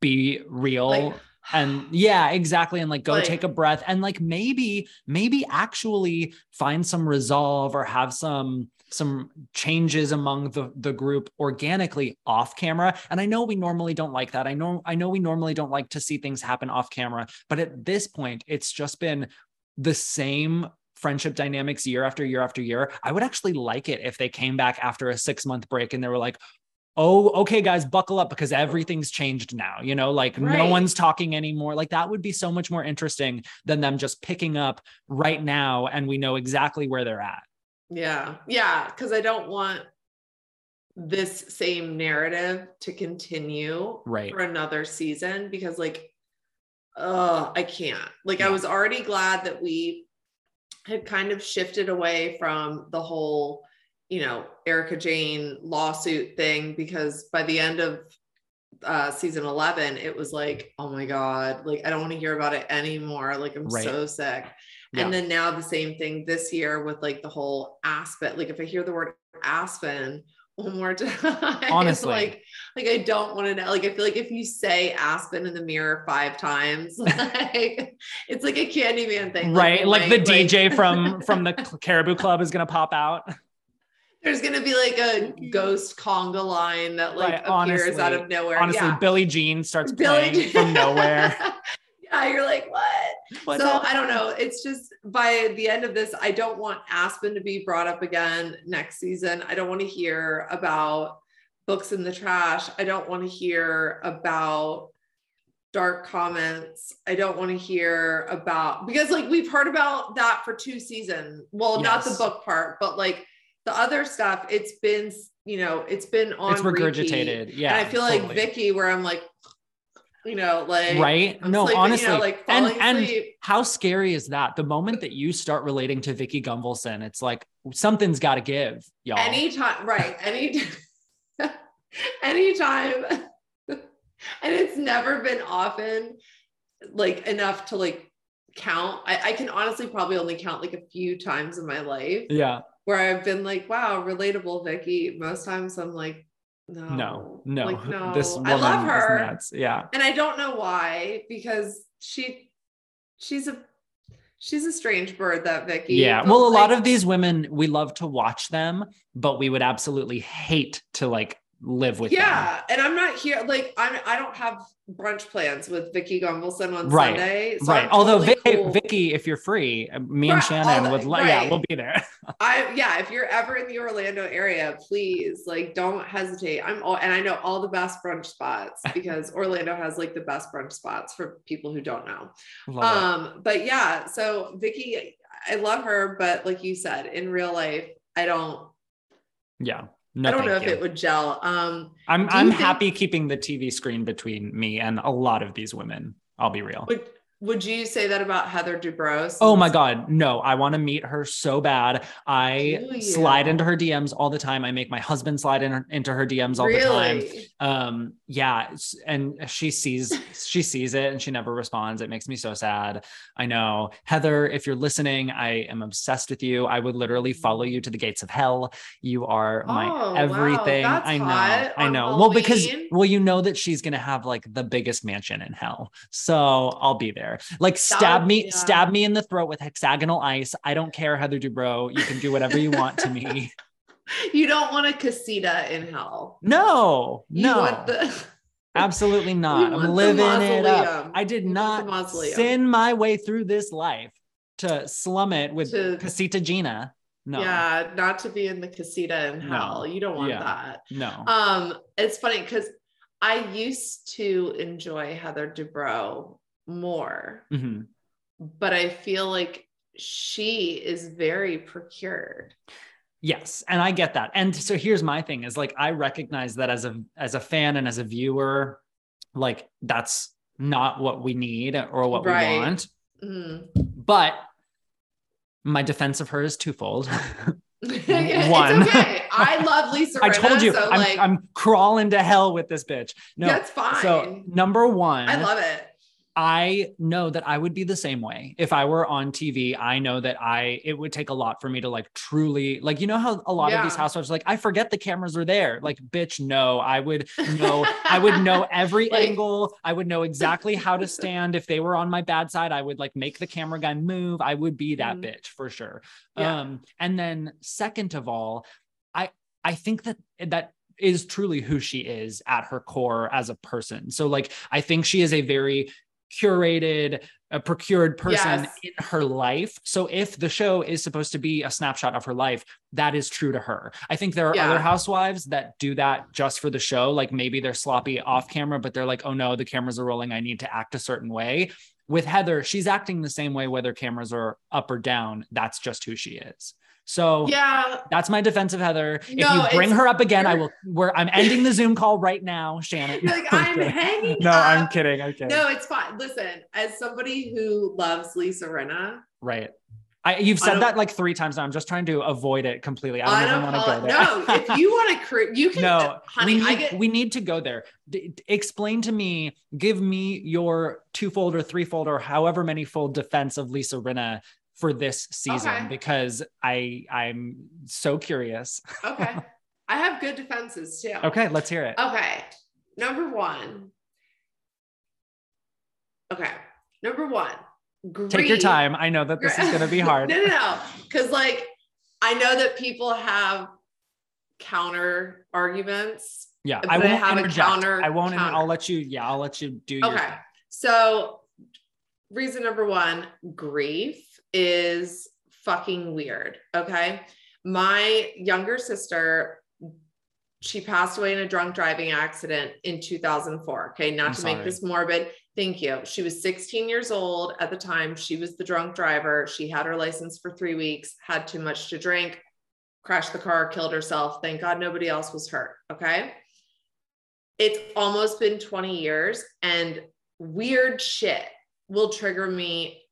be real Like, and yeah, exactly and like go Like- take a breath and like maybe maybe actually find some resolve or have some some changes among the the group organically off camera. And i know we normally don't like that. I know i know we normally don't like to see things happen off camera but at this point it's just been the same friendship dynamics year after year after year. I would actually like it if they came back after a 6 month break and they were like oh okay guys buckle up because everything's changed now you know like no one's talking anymore like that would be so much more interesting than them just picking up right now and we know exactly where they're at Yeah. Yeah. Cause I don't want this same narrative to continue Right. for another season because like uh I can't. Like I was already glad that we had kind of shifted away from the whole, you know, Erika Jayne lawsuit thing because by the end of uh season 11 it was like oh my god like i don't want to hear about it anymore like i'm Right. so sick Yeah. and then now the same thing this year with like the whole aspen. Like if I hear the word aspen one more time, it's Honestly. like like I don't want to know. Like I feel like if you say aspen in the mirror five times, like it's like a Candyman thing. right like the wait, dj from from the caribou club is going to pop out there's gonna be like a ghost conga line that like Right, appears out of nowhere. honestly yeah. billie jean starts Billie playing from nowhere yeah, you're like, what? What's so? I don't know. It's just by the end of this, I don't want Aspen to be brought up again next season. I don't want to hear about books in the trash. I don't want to hear about dark comments. I don't want to hear about because like we've heard about that for two seasons. Well, not the book part, but like the other stuff, it's been, you know, it's been on it's repeat. regurgitated. Yeah and I feel like. Vicki, where I'm like, you know, like right? I'm no sleeping, you know, honestly. like and falling and how scary is that? The moment that you start relating to vicki gunvalson it's like something's got to give y'all. Anytime, right? Any anytime, and it's never been often like enough to like count. I, I can honestly probably only count like a few times in my life. Yeah where I've been like, wow, relatable, Vicki. Most times I'm like, no, no no, like, no. this woman I love is her. nuts yeah and I don't know why because she she's a she's a strange bird that Vicki. Yeah. Well, a lot of these women, we love to watch them, but we would absolutely hate to like live with them. yeah, and I'm not here like I'm I don't have brunch plans with Vicki Gunvalson on Right, Sunday. so Right. I'm Although totally Vicki, cool. Vicki, if you're free, uh, me and Right, Shannon would, the- li- yeah, we'll be there. I yeah, if you're ever in the Orlando area, please like don't hesitate. I'm all and I know all the best brunch spots because Orlando has like the best brunch spots for people who don't know. Love it. Um, but yeah, so Vicki, I love her, but like you said, in real life, I don't yeah. No, I don't know if you. it would gel. Um, I'm I'm think- happy keeping the TV screen between me and a lot of these women. I'll be real. would Would you say that about Heather Dubrow? Oh my God. No, I want to meet her so bad. I slide into her DMs all the time. I make my husband slide in her, into her DMs all the time. Really? Um, yeah. And she sees, she sees it and she never responds. It makes me so sad. I know. Heather, if you're listening, I am obsessed with you. I would literally follow you to the gates of hell. You are my Oh, everything. That's I know. I know. Well, because, well, you know that she's going to have like the biggest mansion in hell. So I'll be there. Like stab me, yeah. stab me in the throat with hexagonal ice. I don't care, Heather Dubrow. You can do whatever you want to me. You don't want a casita in hell. No, You no, want the, absolutely not. I'm living it up. I did You not sin my way through this life to slum it with To- Casita Gina. No, Yeah, not to be in the casita in No. hell. You don't want Yeah. that. no. Um, it's funny because I used to enjoy Heather Dubrow more, Mhm. but I feel like she is very procured. Yes, and I get that. And so here's my thing is like I recognize that as a as a fan and as a viewer, like that's not what we need or what Right. we want. Mhm. But my defense of her is twofold. it's One. okay. I love Lisa. I told you, so I'm, like I'm crawling to hell with this bitch. No, that's fine. so number one, I love it. I know that I would be the same way. If I were on TV, I know that I it would take a lot for me to like truly like you know how a lot of these housewives are like I forget the cameras are there. Like bitch, no. I would know I would know every Like- angle. I would know exactly how to stand. If they were on my bad side, I would like make the camera guy move. I would be that Mhm. bitch for sure. Yeah. Um and then second of all, I I think that that is truly who she is at her core as a person. So like I think she is a very curated, a procured person Yes. in her life. So if the show is supposed to be a snapshot of her life, that is true to her. I think there are Yeah. other housewives that do that just for the show. Like maybe they're sloppy off camera, but they're like, oh no, the cameras are rolling. I need to act a certain way. With Heather, she's acting the same way whether cameras are up or down. That's just who she is. So Yeah. that's my defense of Heather. If you bring her up again, I you're- will. Where I'm ending the Zoom call right now, Shannon. You're like, I'm hanging no, up. I'm kidding. I'm kidding. No, it's fine. Listen, as somebody who loves Lisa Rinna, Right. I, you've said don't- that like three times now. I'm just trying to avoid it completely. I don't even want to go there. No, if you want to create, you can. no, honey, we need, I get. we need to go there. D- d- explain to me, give me your twofold or threefold or however many fold defense of Lisa Rinna for this season Okay. because I I'm so curious. okay, I have good defenses too. Okay, let's hear it. Okay. Number one. Okay. Number one. Take your time. I know that this is going to be hard. no, no, no. Because like I know that people have counter arguments. Yeah, I I won't have a interject. counter- I won't. counter. I'll let you. Yeah, I'll let you do your. Okay. So reason number one, grief is fucking weird. Okay. My younger sister, she passed away in a drunk driving accident in 2004. Okay. Not I'm to make this morbid. Thank you. She was 16 years old at the time. She was the drunk driver. She had her license for three weeks, had too much to drink, crashed the car, killed herself. Thank God nobody else was hurt. Okay. It's almost been 20 years and weird shit will trigger me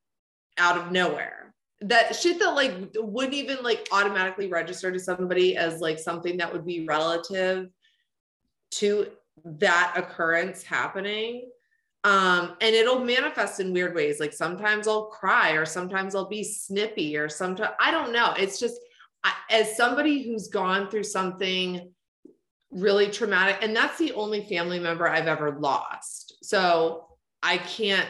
out of nowhere. That shit that like wouldn't even like automatically register to somebody as like something that would be relative to that occurrence happening. Um, and it'll manifest in weird ways. Like sometimes I'll cry, or sometimes I'll be snippy, or sometimes I don't know. It's just I, as somebody who's gone through something really traumatic, and that's the only family member I've ever lost. So I can't.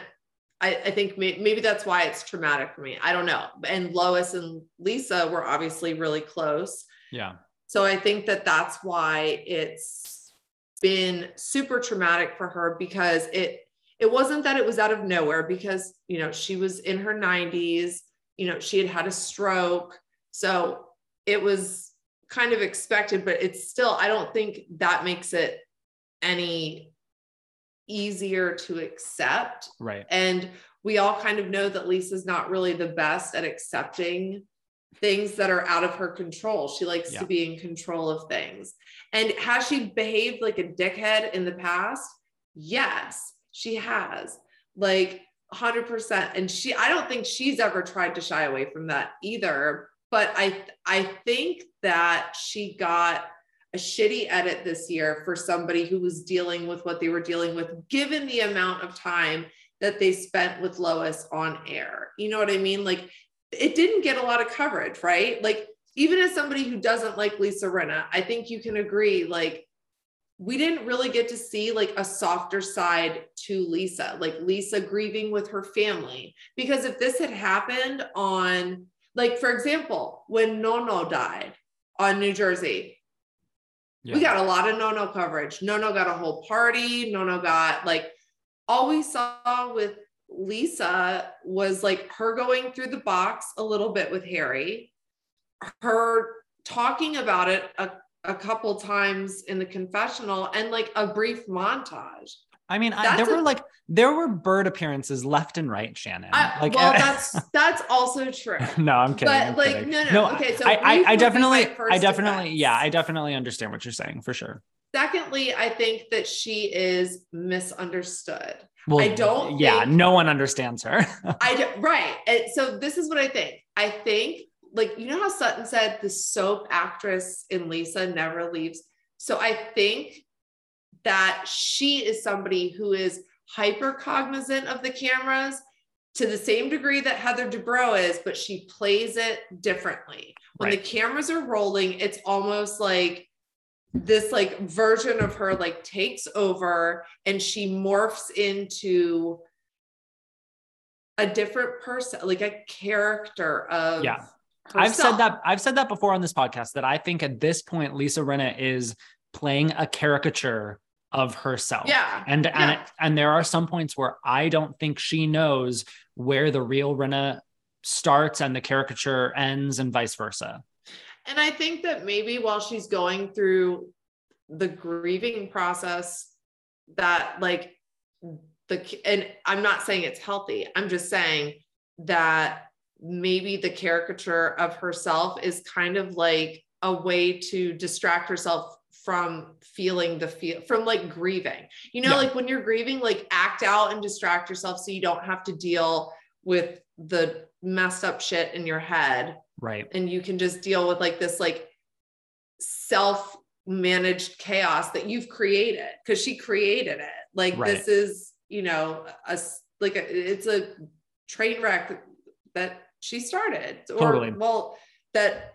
I, I think may, maybe that's why it's traumatic for me. I don't know. And Lois and Lisa were obviously really close. Yeah. So I think that that's why it's been super traumatic for her because it it wasn't that it was out of nowhere because you know she was in her 90s, you know, she had had a stroke. So it was kind of expected but it's still I don't think that makes it any easier to accept Right. and we all kind of know that Lisa's not really the best at accepting things that are out of her control. She likes Yeah. to be in control of things. And has she behaved like a dickhead in the past? Yes, she has. Like 100% and she I don't think she's ever tried to shy away from that either but I I think that she got a shitty edit this year for somebody who was dealing with what they were dealing with given the amount of time that they spent with Lois on air. You know what I mean? Like it didn't get a lot of coverage, right? Like even as somebody who doesn't like Lisa Rinna, I think you can agree like we didn't really get to see like a softer side to Lisa, like Lisa grieving with her family. Because if this had happened on, like, for example, when Nonno died on New Jersey, yeah. we got a lot of no no coverage. No no got a whole party. No no got like, all we saw with Lisa was like her going through the box a little bit with Harry, her talking about it a a couple times in the confessional and like a brief montage. I mean, I, there a, were like there were bird appearances left and right, Shannon. I, like, well, eh. that's that's also true. no, I'm kidding. But I'm like, kidding. no, no, no. Okay, so I, I, I definitely, I definitely, defense. yeah, I definitely understand what you're saying for sure. Secondly, I think that she is misunderstood. Well, I don't. Yeah, think, no one understands her. I do, right. And so this is what I think. I think like you know how Sutton said the soap actress in Lisa never leaves. So I think that she is somebody who is hyper cognizant of the cameras to the same degree that Heather Dubrow is, but she plays it differently. When right. the cameras are rolling, it's almost like this like version of her like takes over and she morphs into a different person, like a character of yeah Herself. I've said that I've said that before on this podcast that I think at this point Lisa Rinna is playing a caricature of herself. Yeah. And yeah. and and there are some points where I don't think she knows where the real Rinna starts and the caricature ends and vice versa. And I think that maybe while she's going through the grieving process that like the and I'm not saying it's healthy. I'm just saying that maybe the caricature of herself is kind of like a way to distract herself from feeling the feel from like grieving you know yeah. like when you're grieving like act out and distract yourself so you don't have to deal with the messed up shit in your head right and you can just deal with like this like self managed chaos that you've created because she created it like right. this is you know a like a, it's a train wreck that she started or totally. well that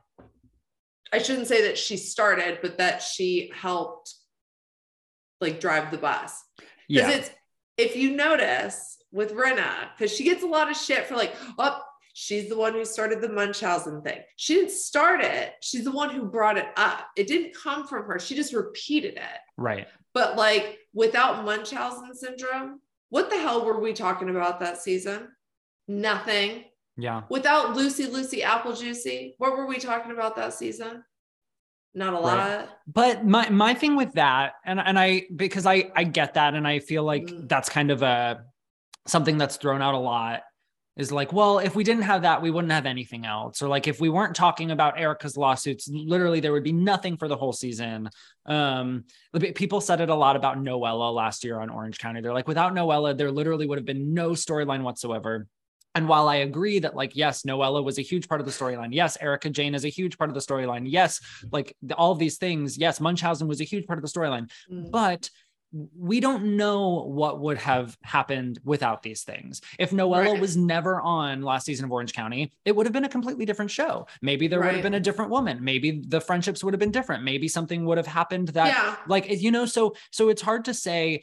I shouldn't say that she started, but that she helped like drive the bus. Because yeah. it's if you notice with Rinna, because she gets a lot of shit for like, oh, she's the one who started the Munchausen thing. She didn't start it. She's the one who brought it up. It didn't come from her. She just repeated it. Right. But like without Munchausen syndrome, what the hell were we talking about that season? Nothing. Yeah. Without Lucy, Lucy Apple Juicy, what were we talking about that season? Not a lot. Right. But my my thing with that, and and I because I I get that, and I feel like mm. that's kind of a something that's thrown out a lot is like, well, if we didn't have that, we wouldn't have anything else. Or like if we weren't talking about Erika's lawsuits, literally there would be nothing for the whole season. Um, people said it a lot about Noella last year on Orange County. They're like, without Noella, there literally would have been no storyline whatsoever. And while I agree that, like, yes, Noella was a huge part of the storyline. Yes, Erika Jayne is a huge part of the storyline. Yes, like all of these things. Yes, Munchausen was a huge part of the storyline. Mm. But we don't know what would have happened without these things. If Noella right. was never on last season of Orange County, it would have been a completely different show. Maybe there right. would have been a different woman. Maybe the friendships would have been different. Maybe something would have happened that, yeah. like, you know, so so it's hard to say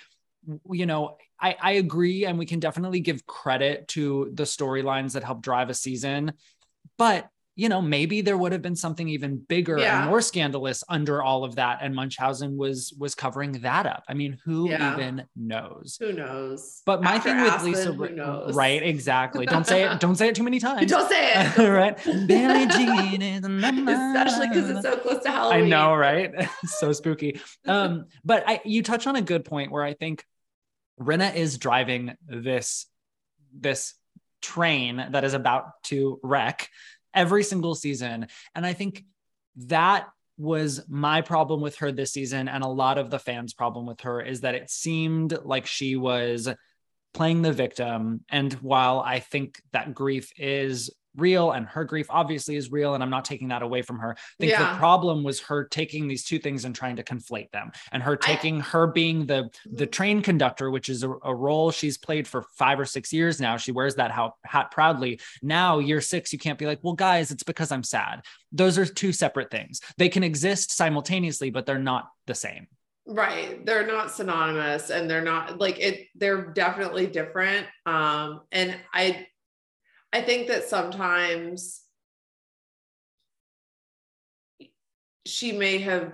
you know, I, I agree, and we can definitely give credit to the storylines that help drive a season. But you know, maybe there would have been something even bigger yeah. and more scandalous under all of that. And Munchausen was was covering that up. I mean, who yeah. even knows? Who knows? But my After thing Aspen, with Lisa, right? Exactly. Don't say it. Don't say it too many times. Don't say it. right? Billie Jean is especially because it's so close to Halloween. I know, right? so spooky. Um, but I you touch on a good point where I think Rinna is driving this this train that is about to wreck every single season and I think that was my problem with her this season and a lot of the fans problem with her is that it seemed like she was playing the victim. And while I think that grief is real and her grief obviously is real and i'm not taking that away from her i think Yeah. the problem was her taking these two things and trying to conflate them and her I- taking her being the the train conductor which is a, a role she's played for five or six years now she wears that hat, hat proudly now year six you can't be like well guys it's because i'm sad those are two separate things they can exist simultaneously but they're not the same Right. They're not synonymous and they're not like it they're definitely different. Um and I I think that sometimes she may have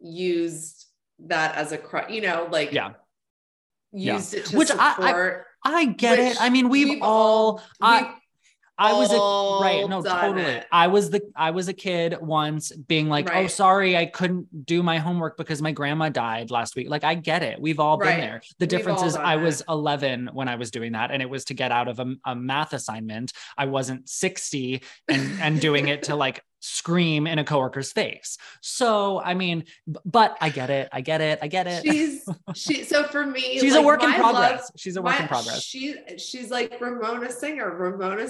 used that as a cru- you know like Yeah. Yeah. it to Which I- I- i get which it i mean we've, all I, we've I was a right. Oh, no, totally. it. I was the I was a kid once being like, oh, sorry, I couldn't do my homework because my grandma died last week. Like, I get it. We've all been there. The We've difference is I was 11 when I was doing that, and it was to get out of a, a math assignment. I wasn't 60 and and doing it to like scream in a coworker's face. So, I mean, but I get it. I get it. I get it. she's she so for me She's a work in progress. love- She's a work in progress. She she's like Ramona Singer. Ramona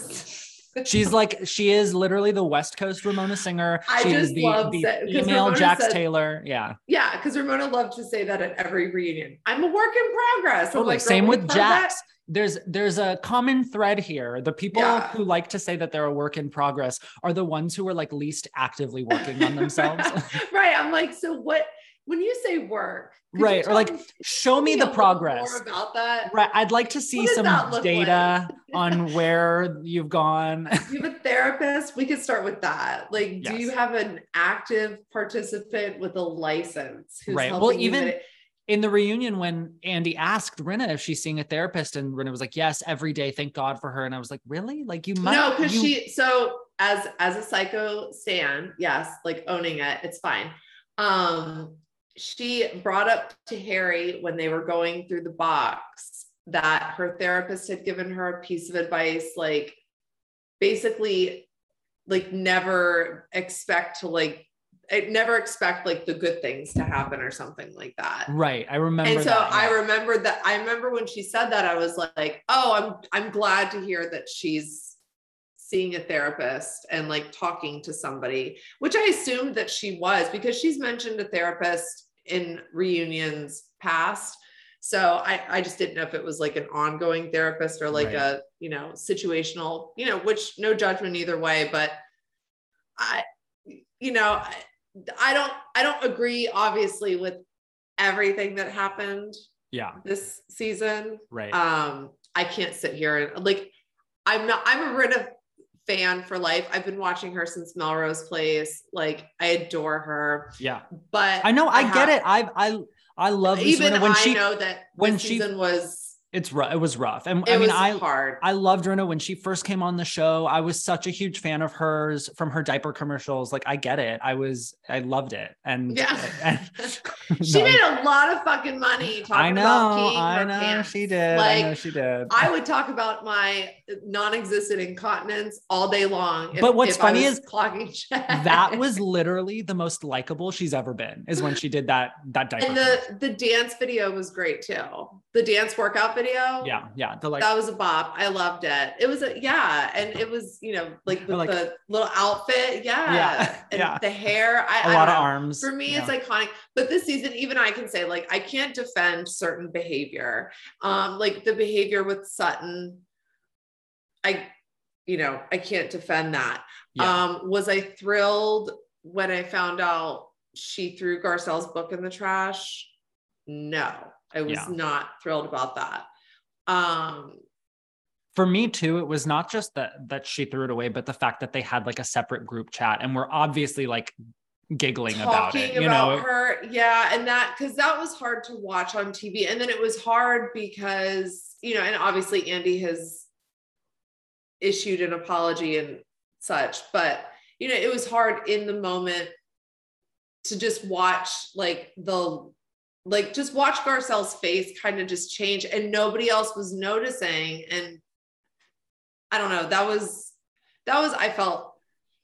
She's like she is literally the West Coast Ramona Singer. I she is just the, love the female Ramona Jax said- Taylor. Yeah, Yeah, because Ramona loved to say that at every reunion. I'm a work in progress. Totally. like, Same with we've that. Jax. There's there's a common thread here. The people Yeah. who like to say that they're a work in progress are the ones who are like least actively working on themselves. right. I'm like, so what? When you say work, Right, or like, Show me me the progress. More about that. Right. I'd like to see some data like? on where you've gone. You have a therapist. We could start with that. Like, do you have an active participant with a license who's Right. Well, even- in the reunion when Andy asked Rinna if she's seeing a therapist, and Rinna was like, "Yes, every day. Thank God for her." And I was like, "Really? Like you might?" no, because you- she so as as a psycho stan, yes, like owning it, it's fine. Um, she brought up to Harry when they were going through the box that her therapist had given her a piece of advice, like basically, like never expect to like I never expect like the good things to happen or something like that Right. I remember. and so that, I yeah. remember that I remember when she said that I was like, oh, I'm I'm glad to hear that she's seeing a therapist and like talking to somebody, which I assumed that she was because she's mentioned a therapist in reunions past. So I, I just didn't know if it was like an ongoing therapist or like Right. a, you know, situational, you know, which no judgment either way, but I, you know, I, I don't, I don't agree obviously with everything that happened yeah. this season. Right. Um, I can't sit here and like, I'm not, I'm a Rinna fan for life. I've been watching her since Melrose Place. Like I adore her, yeah. but I know. I, get have- it. I I I love Even when I she. know that when she- season was, It's rough. It was rough, and it I mean, was I hard. I loved Rinna when she first came on the show. I was such a huge fan of hers from her diaper commercials. Like, I get it. I was, I loved it, and Yeah. and, she No, made a lot of fucking money talking I know. about I know pants. she did. Like, I know she did. I would talk about my non-existent incontinence all day long. if- But what's funny is clocking check. that was literally the most likable she's ever been. Is when she did that that diaper. and commercial. the the dance video was great too. The dance workout video. Yeah, yeah. The like, that was a bop. I loved it. It was a yeah, and it was you know like with Like- the little outfit, yeah, Yeah, and yeah. the hair. I, a I lot don't of know. arms. For me, yeah. it's iconic. But this season, even I can say like I can't defend certain behavior, um, like the behavior with Sutton. I, you know, I can't defend that. Yeah. Um, was I thrilled when I found out she threw Garcelle's book in the trash? No, I was Yeah. not thrilled about that. Um, for me too it was not just that that she threw it away but the fact that they had like a separate group chat and we're obviously like giggling about it you about know her, yeah, and that because that was hard to watch on TV, and then it was hard because you know, and obviously Andy has issued an apology and such, but you know, it was hard in the moment to just watch like the like just watch Garcelle's face kind of just change and nobody else was noticing and I don't know that was that was I felt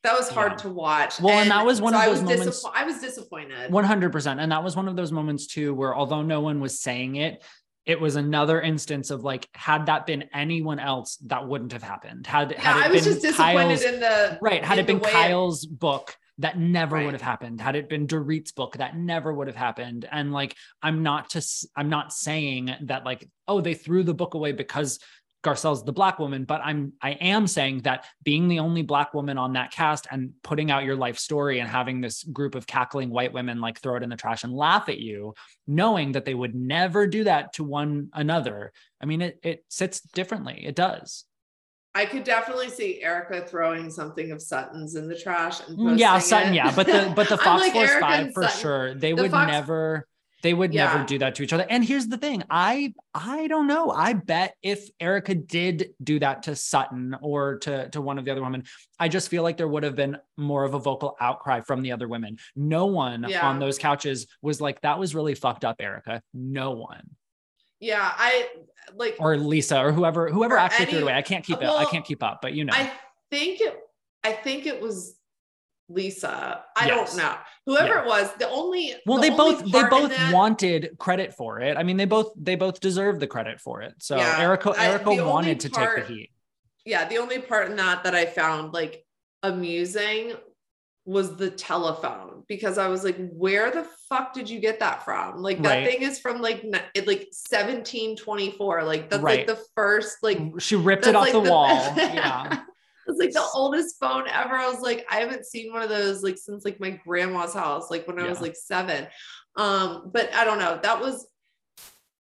that was hard Yeah. to watch Well, and that was one of I those was moments- disappo- I was disappointed 100% and that was one of those moments too where although no one was saying it it was another instance of like, had that been anyone else, that wouldn't have happened. Had, had it I was been just disappointed Kyle's, in the right, had it been Kyle's book, that never Right. would have happened. Had it been Dorit's book, that never would have happened. And like, I'm not to, I'm not saying that like, oh, they threw the book away because Garcelle's the black woman, but I'm I am saying that being the only black woman on that cast and putting out your life story and having this group of cackling white women like throw it in the trash and laugh at you, knowing that they would never do that to one another. I mean, it it sits differently. It does. I could definitely see Erika throwing something of Sutton's in the trash and Mm, Yeah, Sutton, it. yeah, but the but the Fox like, Force Erika Five for Sutton. sure. They The would Fox- never they would Yeah. never do that to each other. And here's the thing. I I don't know. I bet if Erika did do that to Sutton or to to one of the other women, I just feel like there would have been more of a vocal outcry from the other women. No one Yeah. on those couches was like that was really fucked up, Erika. No one. Yeah, I like Or Lisa or whoever whoever Or actually threw it away. I can't keep it. I can't keep up, but you know. I think it I think it was Lisa. I Yes. don't know. Whoever Yeah. it was, the only well the they only both they both that- wanted credit for it i mean they both they both deserve the credit for it so Yeah, erika erika only wanted to part- take the heat yeah, the only part in that that I found like amusing was the telephone because I was like, where the fuck did you get that from? Like that Right. thing is from like it like 1724. Like that's Right. like the first like she ripped it off like, the wall yeah It's like the oldest phone ever. I was like, I haven't seen one of those like since like my grandma's house, like when I was like seven. Um, but I don't know. That was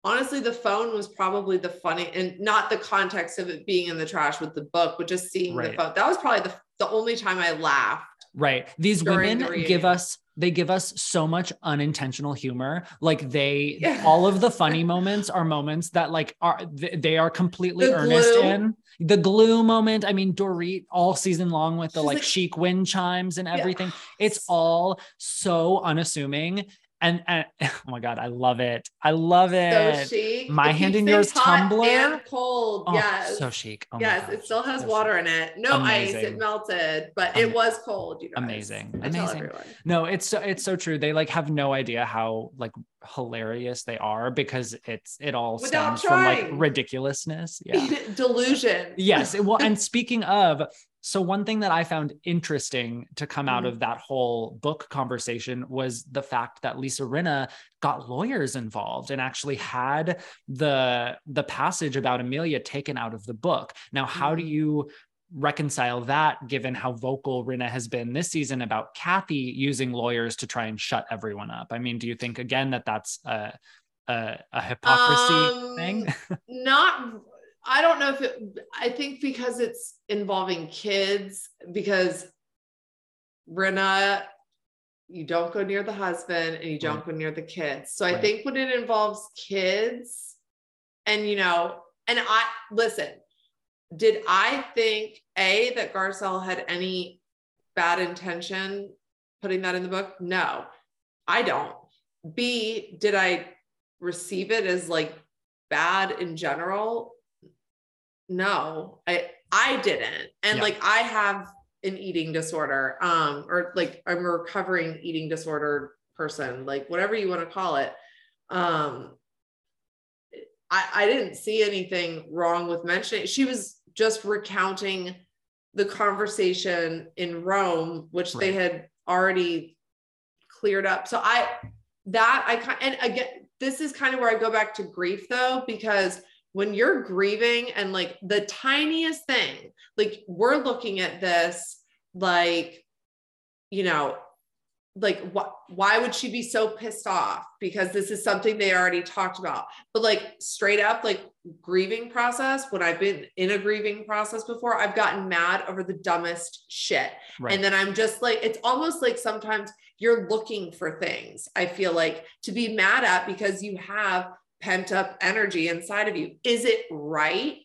honestly the phone was probably the funny and not the context of it being in the trash with the book, but just seeing Right. the phone. That was probably the, the only time I laughed. Right. These During women the give us they give us so much unintentional humor. Like they Yeah. all of the funny moments are moments that like are they are completely The earnest glue. in. The glue moment. I mean dorit all season long with the like, like- chic wind chimes and Yeah. everything. It's all so unassuming and, and oh my god i love it i love it. So chic. My It Hand in Yours tumbler. and cold. Oh, yes. so chic oh yes, it still has so water chic. in it. No ice, it melted, but it was cold. You guys. Amazing. I tell Amazing. everyone. No, it's so it's so true. They like have no idea how like hilarious they are because it's it all Without stems from like ridiculousness. Yeah. Delusion. yes. Well, and speaking of, so one thing that I found interesting to come out Mhm. of that whole book conversation was the fact that Lisa Rinna got lawyers involved and actually had the the passage about Amelia taken out of the book. Now, how do Mhm. you reconcile that given how vocal Rinna has been this season about Kathy using lawyers to try and shut everyone up? I mean, do you think again that that's a a, a hypocrisy thing? Um, not i don't know if it i think because it's involving kids because Rinna, you don't go near the husband and you don't Right. go near the kids. So i think when it involves kids and you know and i listen did i think a that garcelle had any bad intention putting that in the book? No i don't. B did i receive it as like bad in general no i i didn't. And Yeah. like i have an eating disorder um or like i'm a recovering eating disorder person like whatever you want to call it. Um i i didn't see anything wrong with mentioning she was just recounting the conversation in rome which they had already cleared up. So i that i kind and again this is kind of where i go back to grief though because when you're grieving and like the tiniest thing like we're looking at this like you know like what why would she be so pissed off? Because this is something they already talked about. But like straight up like grieving process when i've been in a grieving process before i've gotten mad over the dumbest shit. Right. and then i'm just like it's almost like sometimes you're looking for things i feel like to be mad at because you have pent up energy inside of you is it right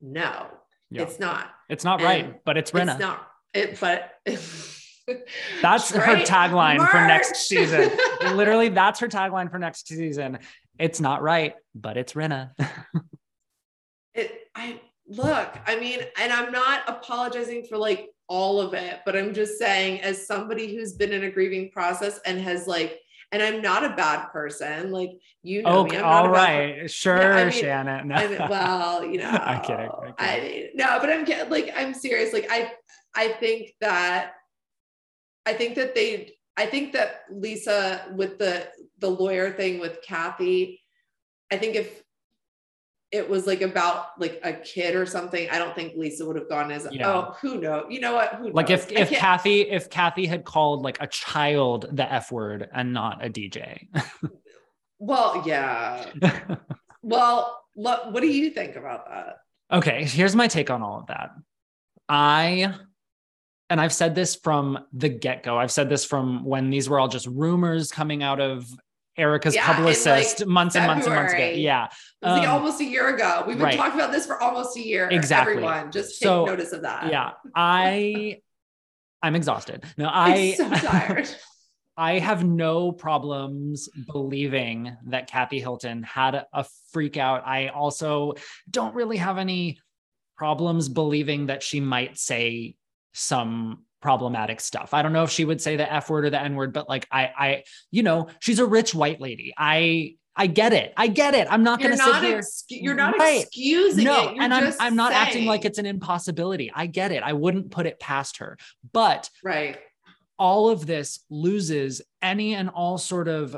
no Yeah. it's not It's not and right, but it's Rinna. it's not it but That's her tagline for next season. Literally, that's her tagline for next season. It's not right, but it's Rinna. it i look i mean and i'm not apologizing for like all of it but i'm just saying as somebody who's been in a grieving process and has like and I'm not a bad person. Like you know me. I'm all not a bad right, sure, Yeah, I mean- Shannon. No. I mean, well, you know, I'm kidding, I'm I mean, no, but I'm kid- like, I'm serious. Like, I, I think that, I think that they, I think that Lisa with the the lawyer thing with Kathy, I think if it was like about like a kid or something, I don't think Lisa would have gone as, Yeah. oh, who knows? You know what? Who like knows? if if Kathy if Kathy had called like a child the F word and not a DJ. well, yeah. Well, what, what do you think about that? okay, here's my take on all of that. I and I've said this from the get-go. I've said this from when these were all just rumors coming out of Erika's Yeah, publicist like, months and months and months ago. Yeah. It was like Um, almost a year ago. We've been right. talking about this for almost a year. Exactly. Everyone, just take So, notice of that. yeah. I I'm exhausted. No, I'm I so tired. I have no problems believing that Kathy Hilton had a freak out. I also don't really have any problems believing that she might say some problematic stuff. I don't know if she would say the F word or the N word, but like I I you know, she's a rich white lady. I I get it. I get it. I'm not going to sit here ex- you're not Right. excusing no, it. You're and I'm I'm not acting like it's an impossibility. I get it. I wouldn't put it past her. But right. all of this loses any and all sort of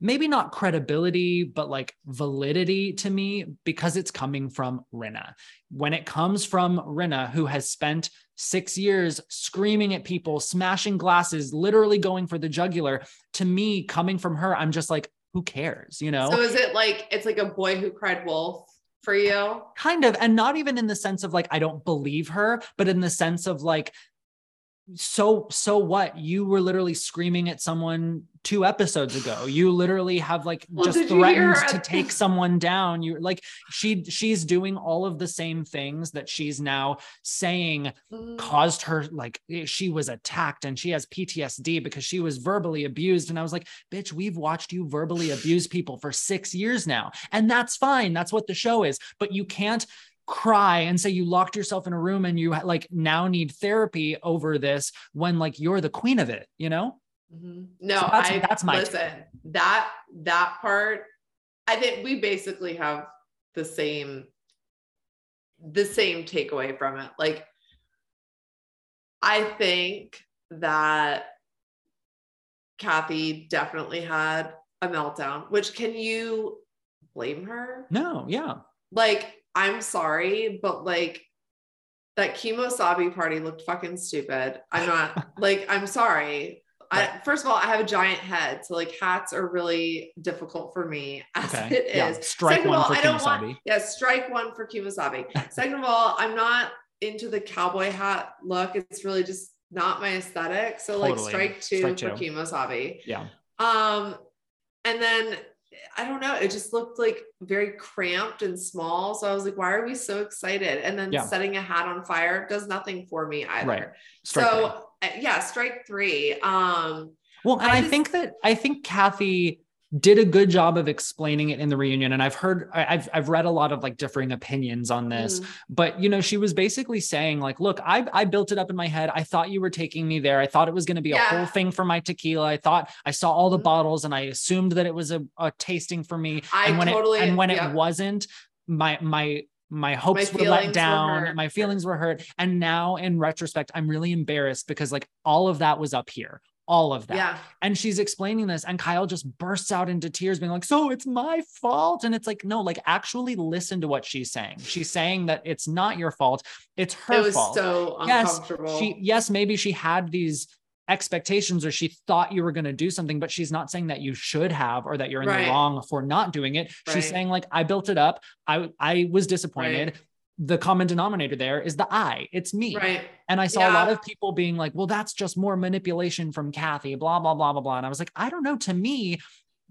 maybe not credibility but like validity to me because it's coming from Rinna. When it comes from Rinna who has spent 6 years screaming at people, smashing glasses, literally going for the jugular, to me coming from her I'm just like who cares, you know? So is it like it's like a boy who cried wolf for you? kind of and not even in the sense of like i don't believe her but in the sense of like so so what? You were literally screaming at someone two episodes ago. You literally have like Well, just did you hear threatened to take someone down. You're like she she's doing all of the same things that she's now saying Mm. caused her like she was attacked and she has PTSD because she was verbally abused. And I was like bitch we've watched you verbally abuse people for 6 years now. And that's fine. That's what the show is. But you can't cry and say you locked yourself in a room and you like now need therapy over this when like you're the queen of it you know Mhm. No, So that's- I that's my listen. That that part, I think we basically have the same the same takeaway from it. Like, I think that Kathy definitely had a meltdown. Which can you blame her? no yeah Like, I'm sorry, but like that Kemo Sabe party looked fucking stupid. I'm not like, I'm sorry. I, first of all, I have a giant head, so like hats are really difficult for me as okay it is. yeah strike Second one of all, for I don't want, yeah, strike one for Kemo Sabe. Second of all, I'm not into the cowboy hat look. It's really just not my aesthetic. So like strike two Strike for two. Kemo Sabe. yeah Um, and then I don't know, it just looked like very cramped and small. So I was like, why are we so excited? And then Yeah. setting a hat on fire does nothing for me either. Right. strike three. so uh, yeah, strike three. Um, Well, and I I, just- think that I think Kathy did a good job of explaining it in the reunion. And I've heard, I've I've read a lot of like differing opinions on this. mm, But you know, she was basically saying like, look, I I built it up in my head. I thought you were taking me there. I thought it was going to be Yeah. a whole thing for my tequila. I thought I saw all the Mhm. bottles and I assumed that it was a, a tasting for me. I and when totally, it and when yeah. it wasn't, my my my hopes were let down hurt. my feelings were hurt and now in retrospect i'm really embarrassed because like all of that was up here all of that. Yeah, and she's explaining this and kyle just bursts out into tears being like so it's my fault? And it's like no like actually listen to what she's saying. She's saying that it's not your fault. It's her it was fault. so Yes, uncomfortable. she yes maybe she had these expectations or she thought you were going to do something but she's not saying that you should have or that you're in Right. the wrong for not doing it. Right. she's saying like i built it up. I i was disappointed. Right. The common denominator there is the i it's me right. and I saw a lot of people being like, well, that's just more manipulation from Kathy, blah, blah, blah, blah, blah. And I was like, I don't know. To me,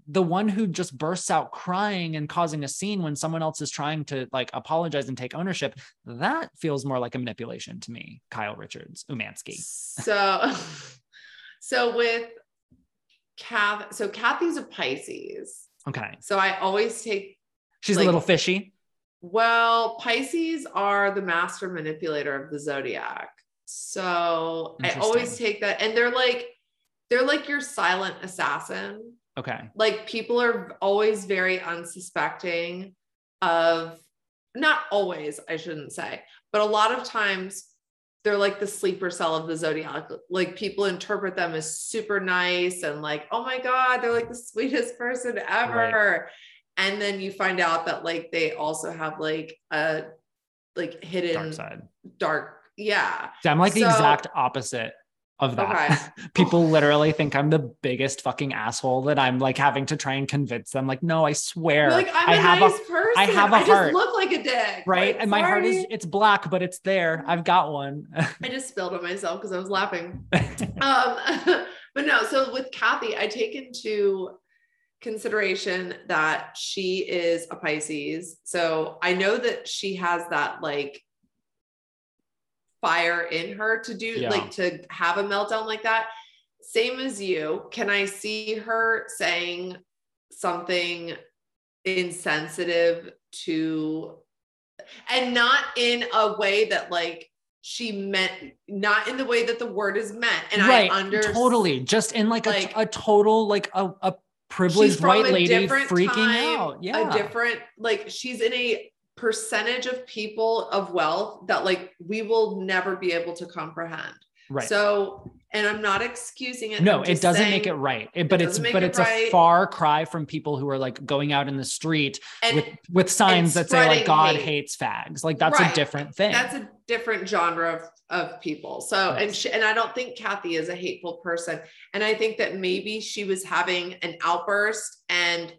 the one who just bursts out crying and causing a scene when someone else is trying to like apologize and take ownership, that feels more like a manipulation to me, Kyle Richards, Umansky. So, so with Kath, so Kathy's a Pisces. Okay. So I always take, She's Like- a little fishy. Well, Pisces are the master manipulator of the zodiac. So I always take that. And they're like, they're like your silent assassin. Okay. Like people are always very unsuspecting of not always, I shouldn't say, but a lot of times they're like the sleeper cell of the zodiac. Like people interpret them as super nice and like, oh my God, they're like the sweetest person ever. Right. And then you find out that like they also have like a like hidden dark side. Dark, yeah. So I'm like so, the exact opposite of that. Okay. People literally think I'm the biggest fucking asshole that I'm like having to try and convince them. Like, no, I swear. like, I'm I a have nice a, person. I have a I heart. look like a dick. Right. Like, and my heart is it's black, but it's there. I've got one. I just spilled on myself because I was laughing. um, but no, so with Kathy, I take into consideration that she is a Pisces. So I know that she has that like fire in her to do yeah. like to have a meltdown like that same as you can i see her saying something insensitive to and not in a way that like she meant not in the way that the word is meant and right. i understand totally just in like, like a, a total like a, a privileged white lady freaking time, out yeah a different like she's in a percentage of people of wealth that like we will never be able to comprehend. Right. So, and I'm not excusing it. No, it doesn't make it right. It, but it it's but it it's right. a far cry from people who are like going out in the street and, with with signs that say like God hate. hates fags. Like that's right. a different thing. That's a different genre of of people. So and she, and I don't think Kathy is a hateful person. And I think that maybe she was having an outburst and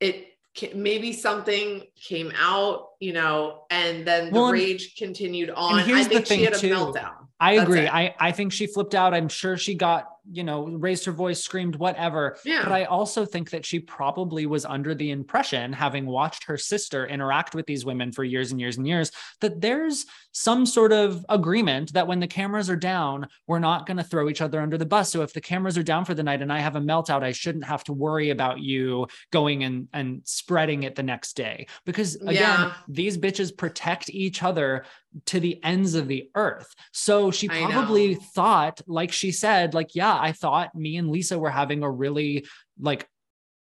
it maybe something came out, you know, and then the well, rage continued on. I think she had a too. meltdown. I That's agree. I, I think she flipped out. I'm sure she got you know, raised her voice, screamed, whatever. Yeah. But I also think that she probably was under the impression, having watched her sister interact with these women for years and years and years, that there's some sort of agreement that when the cameras are down, we're not going to throw each other under the bus. So if the cameras are down for the night and I have a meltdown, I shouldn't have to worry about you going and, and spreading it the next day. Because again, yeah. these bitches protect each other to the ends of the earth. So she probably thought, like she said, like, yeah, I thought me and Lisa were having a really like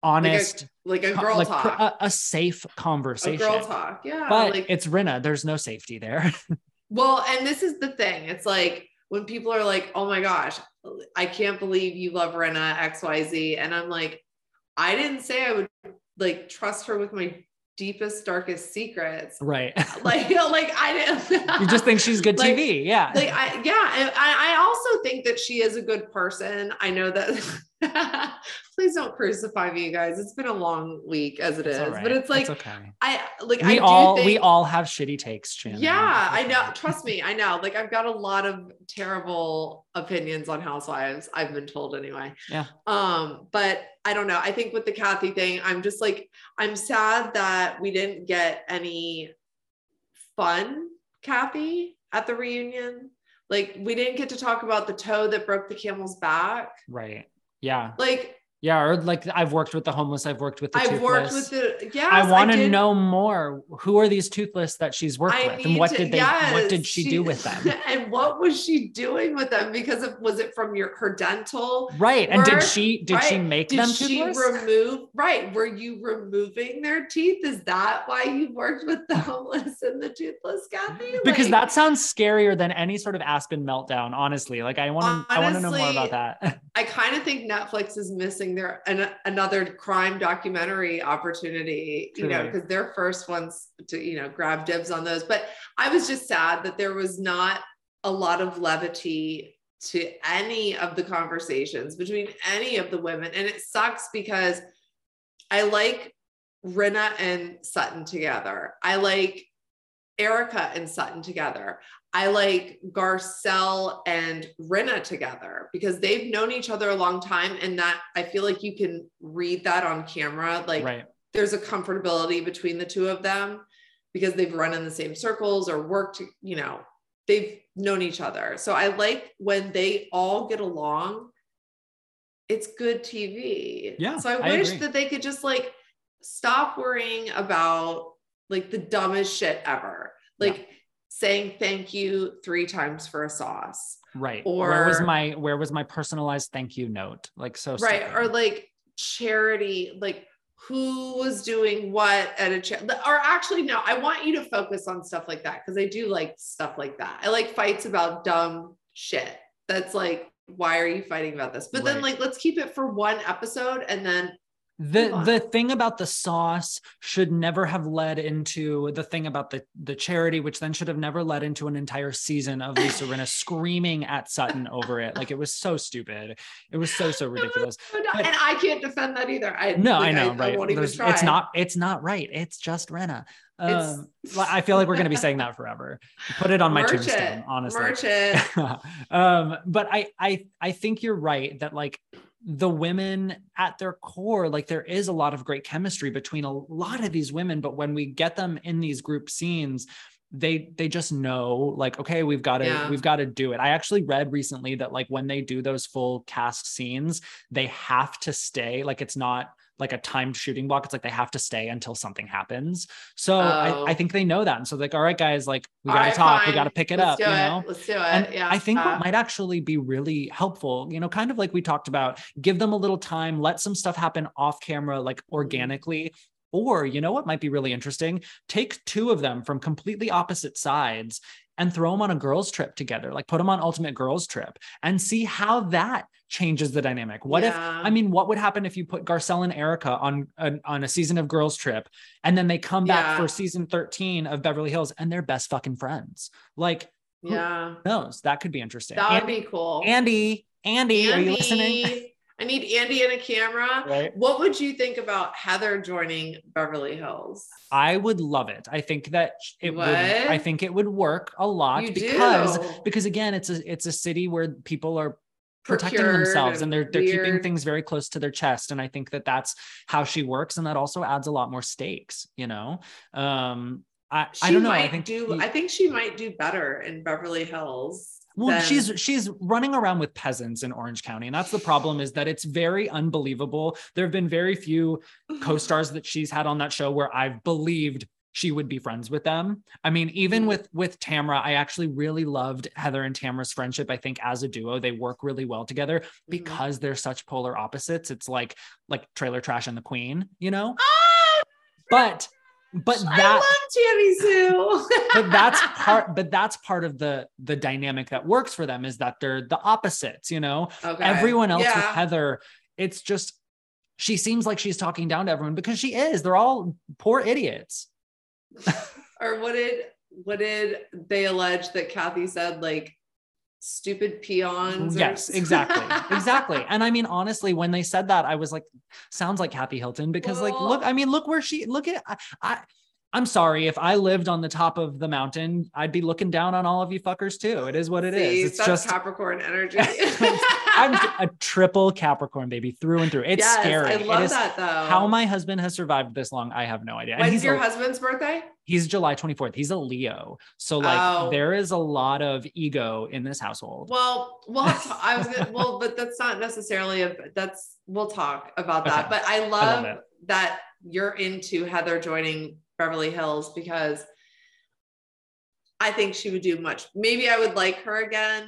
honest, like a, like a girl like, talk, a, a, safe conversation. A girl talk, yeah. But like, it's Rinna. There's no safety there. well, and this is the thing. It's like when people are like, "Oh my gosh, I can't believe you love Rinna X Y Z," and I'm like, I didn't say I would like trust her with my deepest darkest secrets. Right. Like you know, like i didn't you just think she's good like, tv yeah. like i yeah I, I also think that she is a good person. I know that please don't crucify me, you guys. It's been a long week as it it's is, right. but it's like it's okay. I like we I all think, we all have shitty takes, Shannon. Yeah, I know. Trust me, I know. Like I've got a lot of terrible opinions on housewives. I've been told anyway. Yeah. Um, but I don't know. I think with the Kathy thing, I'm just like I'm sad that we didn't get any fun Kathy at the reunion. Like we didn't get to talk about the toe that broke the camel's back. Right. Yeah. Like yeah, or like I've worked with the homeless, I've worked with the I've toothless. worked with the yeah. I want to know more. Who are these toothless that she's worked I with, and what to, did they? Yes, what did she, she, do with them? And what was she doing with them? Because of, was it from your her dental? Right. Work? And did she did right? she make did them toothless? Did she remove? Right. Were you removing their teeth? Is that why you worked with the homeless and the toothless, Kathy? Because like, that sounds scarier than any sort of Aspen meltdown. Honestly, like I want to I want to know more about that. I kind of think Netflix is missing their an, another crime documentary opportunity, you know, because they're first ones to, you know, grab dibs on those. But I was just sad that there was not a lot of levity to any of the conversations between any of the women. And it sucks because I like Rinna and Sutton together. I like Erika and Sutton together. I like Garcelle and Rinna together because they've known each other a long time. And that I feel like you can read that on camera. Like right. there's a comfortability between the two of them because they've run in the same circles or worked, you know, they've known each other. So I like when they all get along, it's good TV. Yeah. So I, I wish agree. that they could just like stop worrying about like the dumbest shit ever. Like, yeah saying thank you three times for a sauce. Right. Or where was my where was my personalized thank you note? Like so right stupid. or like charity like who was doing what at a charity or actually no i want you to focus on stuff like that because i do like stuff like that i like fights about dumb shit that's like why are you fighting about this but then like let's keep it for one episode and then the the thing about the sauce should never have led into the thing about the the charity which then should have never led into an entire season of Lisa Rinna screaming at Sutton over it. Like it was so stupid. It was so so ridiculous. so. But- and i can't defend that either. I no like, I know right. won't even try. it's not it's not right. It's just Rinna It's- um I feel like we're gonna be saying that forever. Put it on my Merch tombstone it. honestly. Merch it. um but i i i think you're right that like the women at their core like there is a lot of great chemistry between a lot of these women but when we get them in these group scenes they they just know like okay we've got to Yeah. we've got to do it i actually read recently that like when they do those full cast scenes they have to stay like it's not like a timed shooting block it's like they have to stay until something happens so Oh. I, I think they know that and so like all right guys like we gotta right, talk we gotta pick it Let's up you it. know let's do it and yeah I think Uh, what might actually be really helpful, you know, kind of like we talked about, give them a little time, let some stuff happen off camera, like Mm-hmm. organically. Or, you know what might be really interesting? Take two of them from completely opposite sides and throw them on a girls' trip together, like put them on Ultimate Girls Trip and see how that changes the dynamic. What if, I mean, what would happen if you put Garcelle and Erika on, a, on a season of Girls Trip and then they come back Yeah. for season 13 of Beverly Hills and they're best fucking friends? Like, who yeah knows? That could be interesting. that would Andy, be cool Andy, Andy, are you listening? Andy, I need Andy and a camera. Right. What would you think about Heather joining Beverly Hills? I would love it. I think that it would. I think it would work a lot You because do. because again, it's a it's a city where people are protecting Procured themselves and they're they're keeping things very close to their chest and i think that that's how she works and that also adds a lot more stakes you know um i She i don't know might i think do. you- I think she might do better in Beverly Hills. Well than- she's she's running around with peasants in orange county and that's the problem is that it's very unbelievable there have been very few co-stars that she's had on that show where I've believed she would be friends with them. I mean, even Mhm. with with Tamra, I actually really loved Heather and Tamra's friendship. I think as a duo, they work really well together Mhm. because they're such polar opposites. It's like like Trailer Trash and the Queen, you know? Ah, But but I that love Tammy Sue. but that's part but that's part of the the dynamic that works for them is that they're the opposites, you know? okay. everyone else with Heather, it's just she seems like she's talking down to everyone because she is. They're all poor idiots. or what did what did they allege that Kathy said like stupid peons? Yes, exactly. exactly. And I mean, honestly, when they said that, I was like, sounds like Kathy Hilton because, like, look, I mean, look where she look at I, I I'm sorry if I lived on the top of the mountain, I'd be looking down on all of you fuckers too. It is what it is. See, It's that's just Capricorn energy. I'm a triple Capricorn baby through and through. It's yes, scary. I love is- that though. How my husband has survived this long, I have no idea. When's your a- husband's birthday? He's July 24th. He's a Leo. So like Oh. there is a lot of ego in this household. Well, well, I was gonna, well, but that's not necessarily a. That's we'll talk about that. Okay. But I love, it. that you're into Heather joining Beverly Hills because I think she would do much. Maybe I would like her again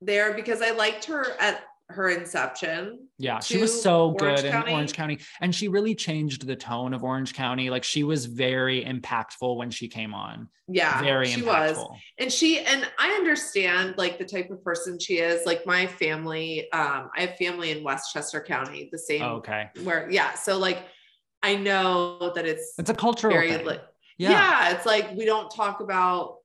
there because I liked her at her inception. yeah, she was so Orange good in Orange County. And she really changed the tone of Orange County. Like she was very impactful when she came on. Yeah, Very she impactful. was. and she and i understand like the type of person she is like my family um i have family in westchester county the same Oh, okay. where yeah so like i know that it's It's a cultural very thing. like yeah. yeah. it's like we don't talk about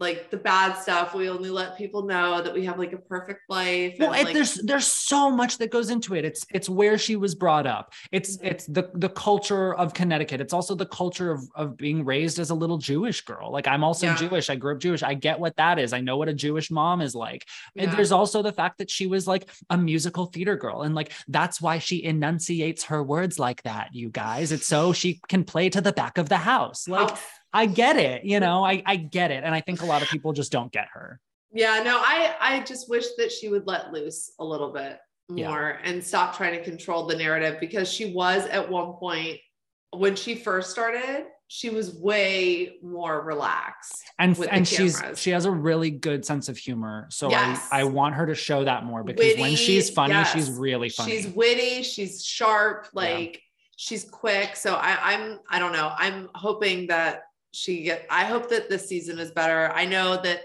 like the bad stuff we only let people know that we have like a perfect life Well, and, it, like, there's there's so much that goes into it. It's it's where she was brought up. It's Mhm. it's the the culture of Connecticut. It's also the culture of of being raised as a little Jewish girl. Like I'm also Yeah. Jewish. I grew up Jewish. I get what that is. I know what a Jewish mom is like. And there's also the fact that she was like a musical theater girl. And like that's why she enunciates her words like that, you guys. It's so she can play to the back of the house. Like Oh, I get it, you know, I, I get it. And I think a lot of people just don't get her. yeah no i i just wish that she would let loose a little bit Yeah. more and stop trying to control the narrative because she was at one point when she first started she was way more relaxed. and and she's she has a really good sense of humor so Yes. I, I want her to show that more because when she's funny yes. she's really funny She's witty, she's sharp, like she's quick. So I, I'm I don't know. I'm hoping that she get I hope that this season is better. I know that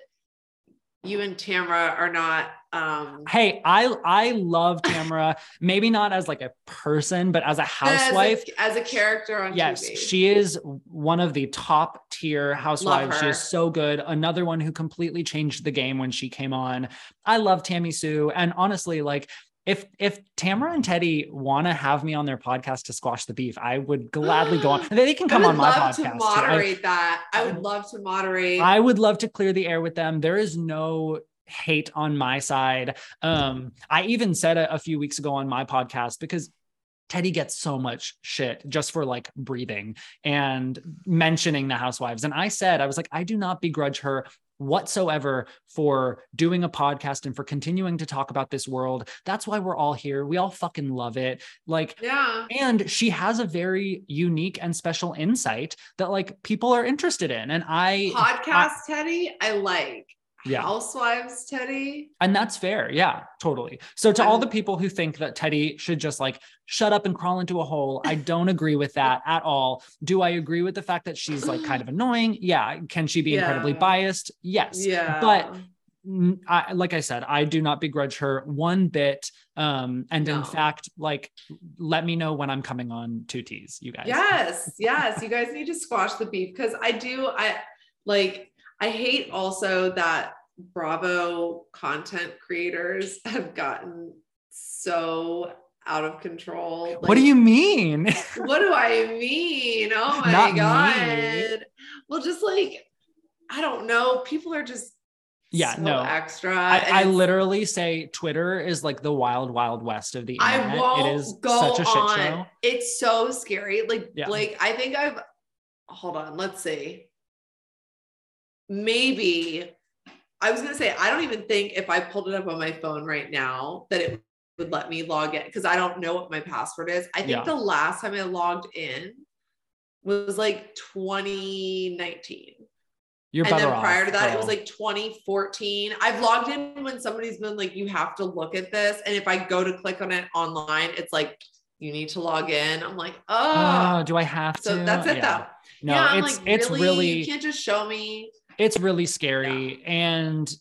you and Tamra are not um hey i i love tamara maybe not as like a person but as a housewife as a, as a character on Yes, TV. she is one of the top tier housewives. She is so good. Another one who completely changed the game when she came on. I love Tammy Sue. And honestly, like if if Tamra and Teddi want to have me on their podcast to squash the beef, I would gladly go on. They can come on my love podcast. to too. I- moderate that. I would love to moderate. I would love to clear the air with them. There is no hate on my side. Um, I even said it a few weeks ago on my podcast because Teddi gets so much shit just for like breathing and mentioning the housewives. And I said, I was like, I do not begrudge her whatsoever for doing a podcast and for continuing to talk about this world. That's why we're all here. We all fucking love it. Like, yeah. and she has a very unique and special insight that like people are interested in. And I Podcast Teddi, I like. Yeah. Housewives Teddi. And that's fair. Yeah, totally. So to all the people who think that Teddi should just like shut up and crawl into a hole, I don't agree with that at all. Do I agree with the fact that she's like kind of annoying? Yeah. Can she be incredibly biased? Yes. Yeah. But I, like I said, I do not begrudge her one bit. Um, and in fact, like, let me know when I'm coming on two T's, you guys. Yes, yes. You guys need to squash the beef because I do. I like. I hate also that Bravo content creators have gotten so out of control. what do you mean? What do I mean? Oh my Not me. god! Well, just like I don't know. People are just Yeah, so no. extra. I, I literally say Twitter is like the wild, wild west of the internet. I won't it is go such a shit on. show. It's so scary. Like Yeah. Blake, I think I've hold on, let's see. Maybe I was gonna say I don't even think if I pulled it up on my phone right now that it would let me log in because I don't know what my password is. I think Yeah. the last time I logged in was like 2019. You're and then off. prior to that, it was like 2014. I've logged in when somebody's been like, you have to look at this. And if I go to click on it online, it's like, you need to log in. I'm like, oh, oh, do I have to? so that's it Yeah. though. No, yeah, it's like, it's really, really you can't just show me. It's really scary. And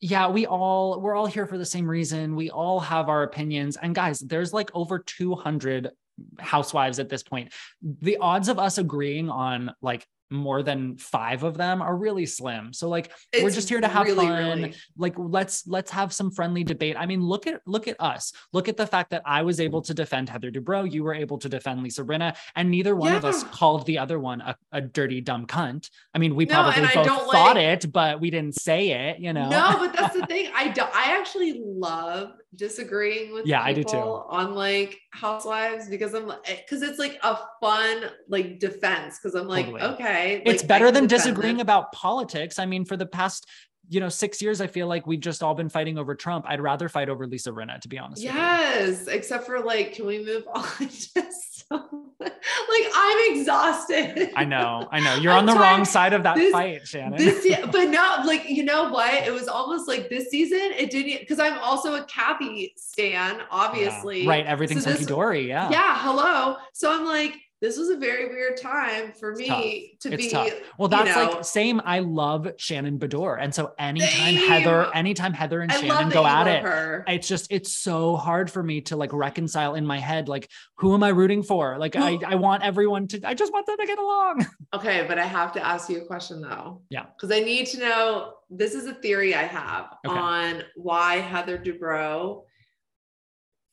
yeah we all we're all here for the same reason. We all have our opinions. And guys there's like over 200 housewives at this point. The odds of us agreeing on like more than five of them are really slim. So like we're just here to have really, fun. really- like let's let's have some friendly debate. I mean look at look at us. Look at the fact that i was able to defend heather dubrow. You were able to defend lisa rinna and neither one of us called the other one a, a dirty dumb cunt. I mean we probably both thought like- it but we didn't say it you know? No, but that's the thing. I do, I actually love disagreeing with Yeah, I do too. on like housewives because I'm eh, because it's like a fun like defense because I'm like Totally. okay it's like, I better than disagreeing about politics i mean for the past you know six years i feel like we've just all been fighting over trump i'd rather fight over lisa rinna to be honest with you. Yes, except for like, can we move on to some, like I'm exhausted. i know i know you're I'm on the tired. wrong side of that This- fight shannon This, but no, like you know what? It was almost like this season. It didn't because I'm also a Kathy stan, obviously. Yeah, right everything's So hunky dory yeah Yeah, hello. So I'm like, this was a very weird time for me to It's be. tough. Well, you that's know, like same. I love Shannon Beador, and so anytime Same. Heather, anytime Heather and I Shannon go at it, her. it's just it's so hard for me to like reconcile in my head. Like, who am I rooting for? Like, I I want everyone to. I just want them to get along. Okay, but I have to ask you a question though. Yeah. Because I need to know this is a theory I have Okay. on why Heather Dubrow,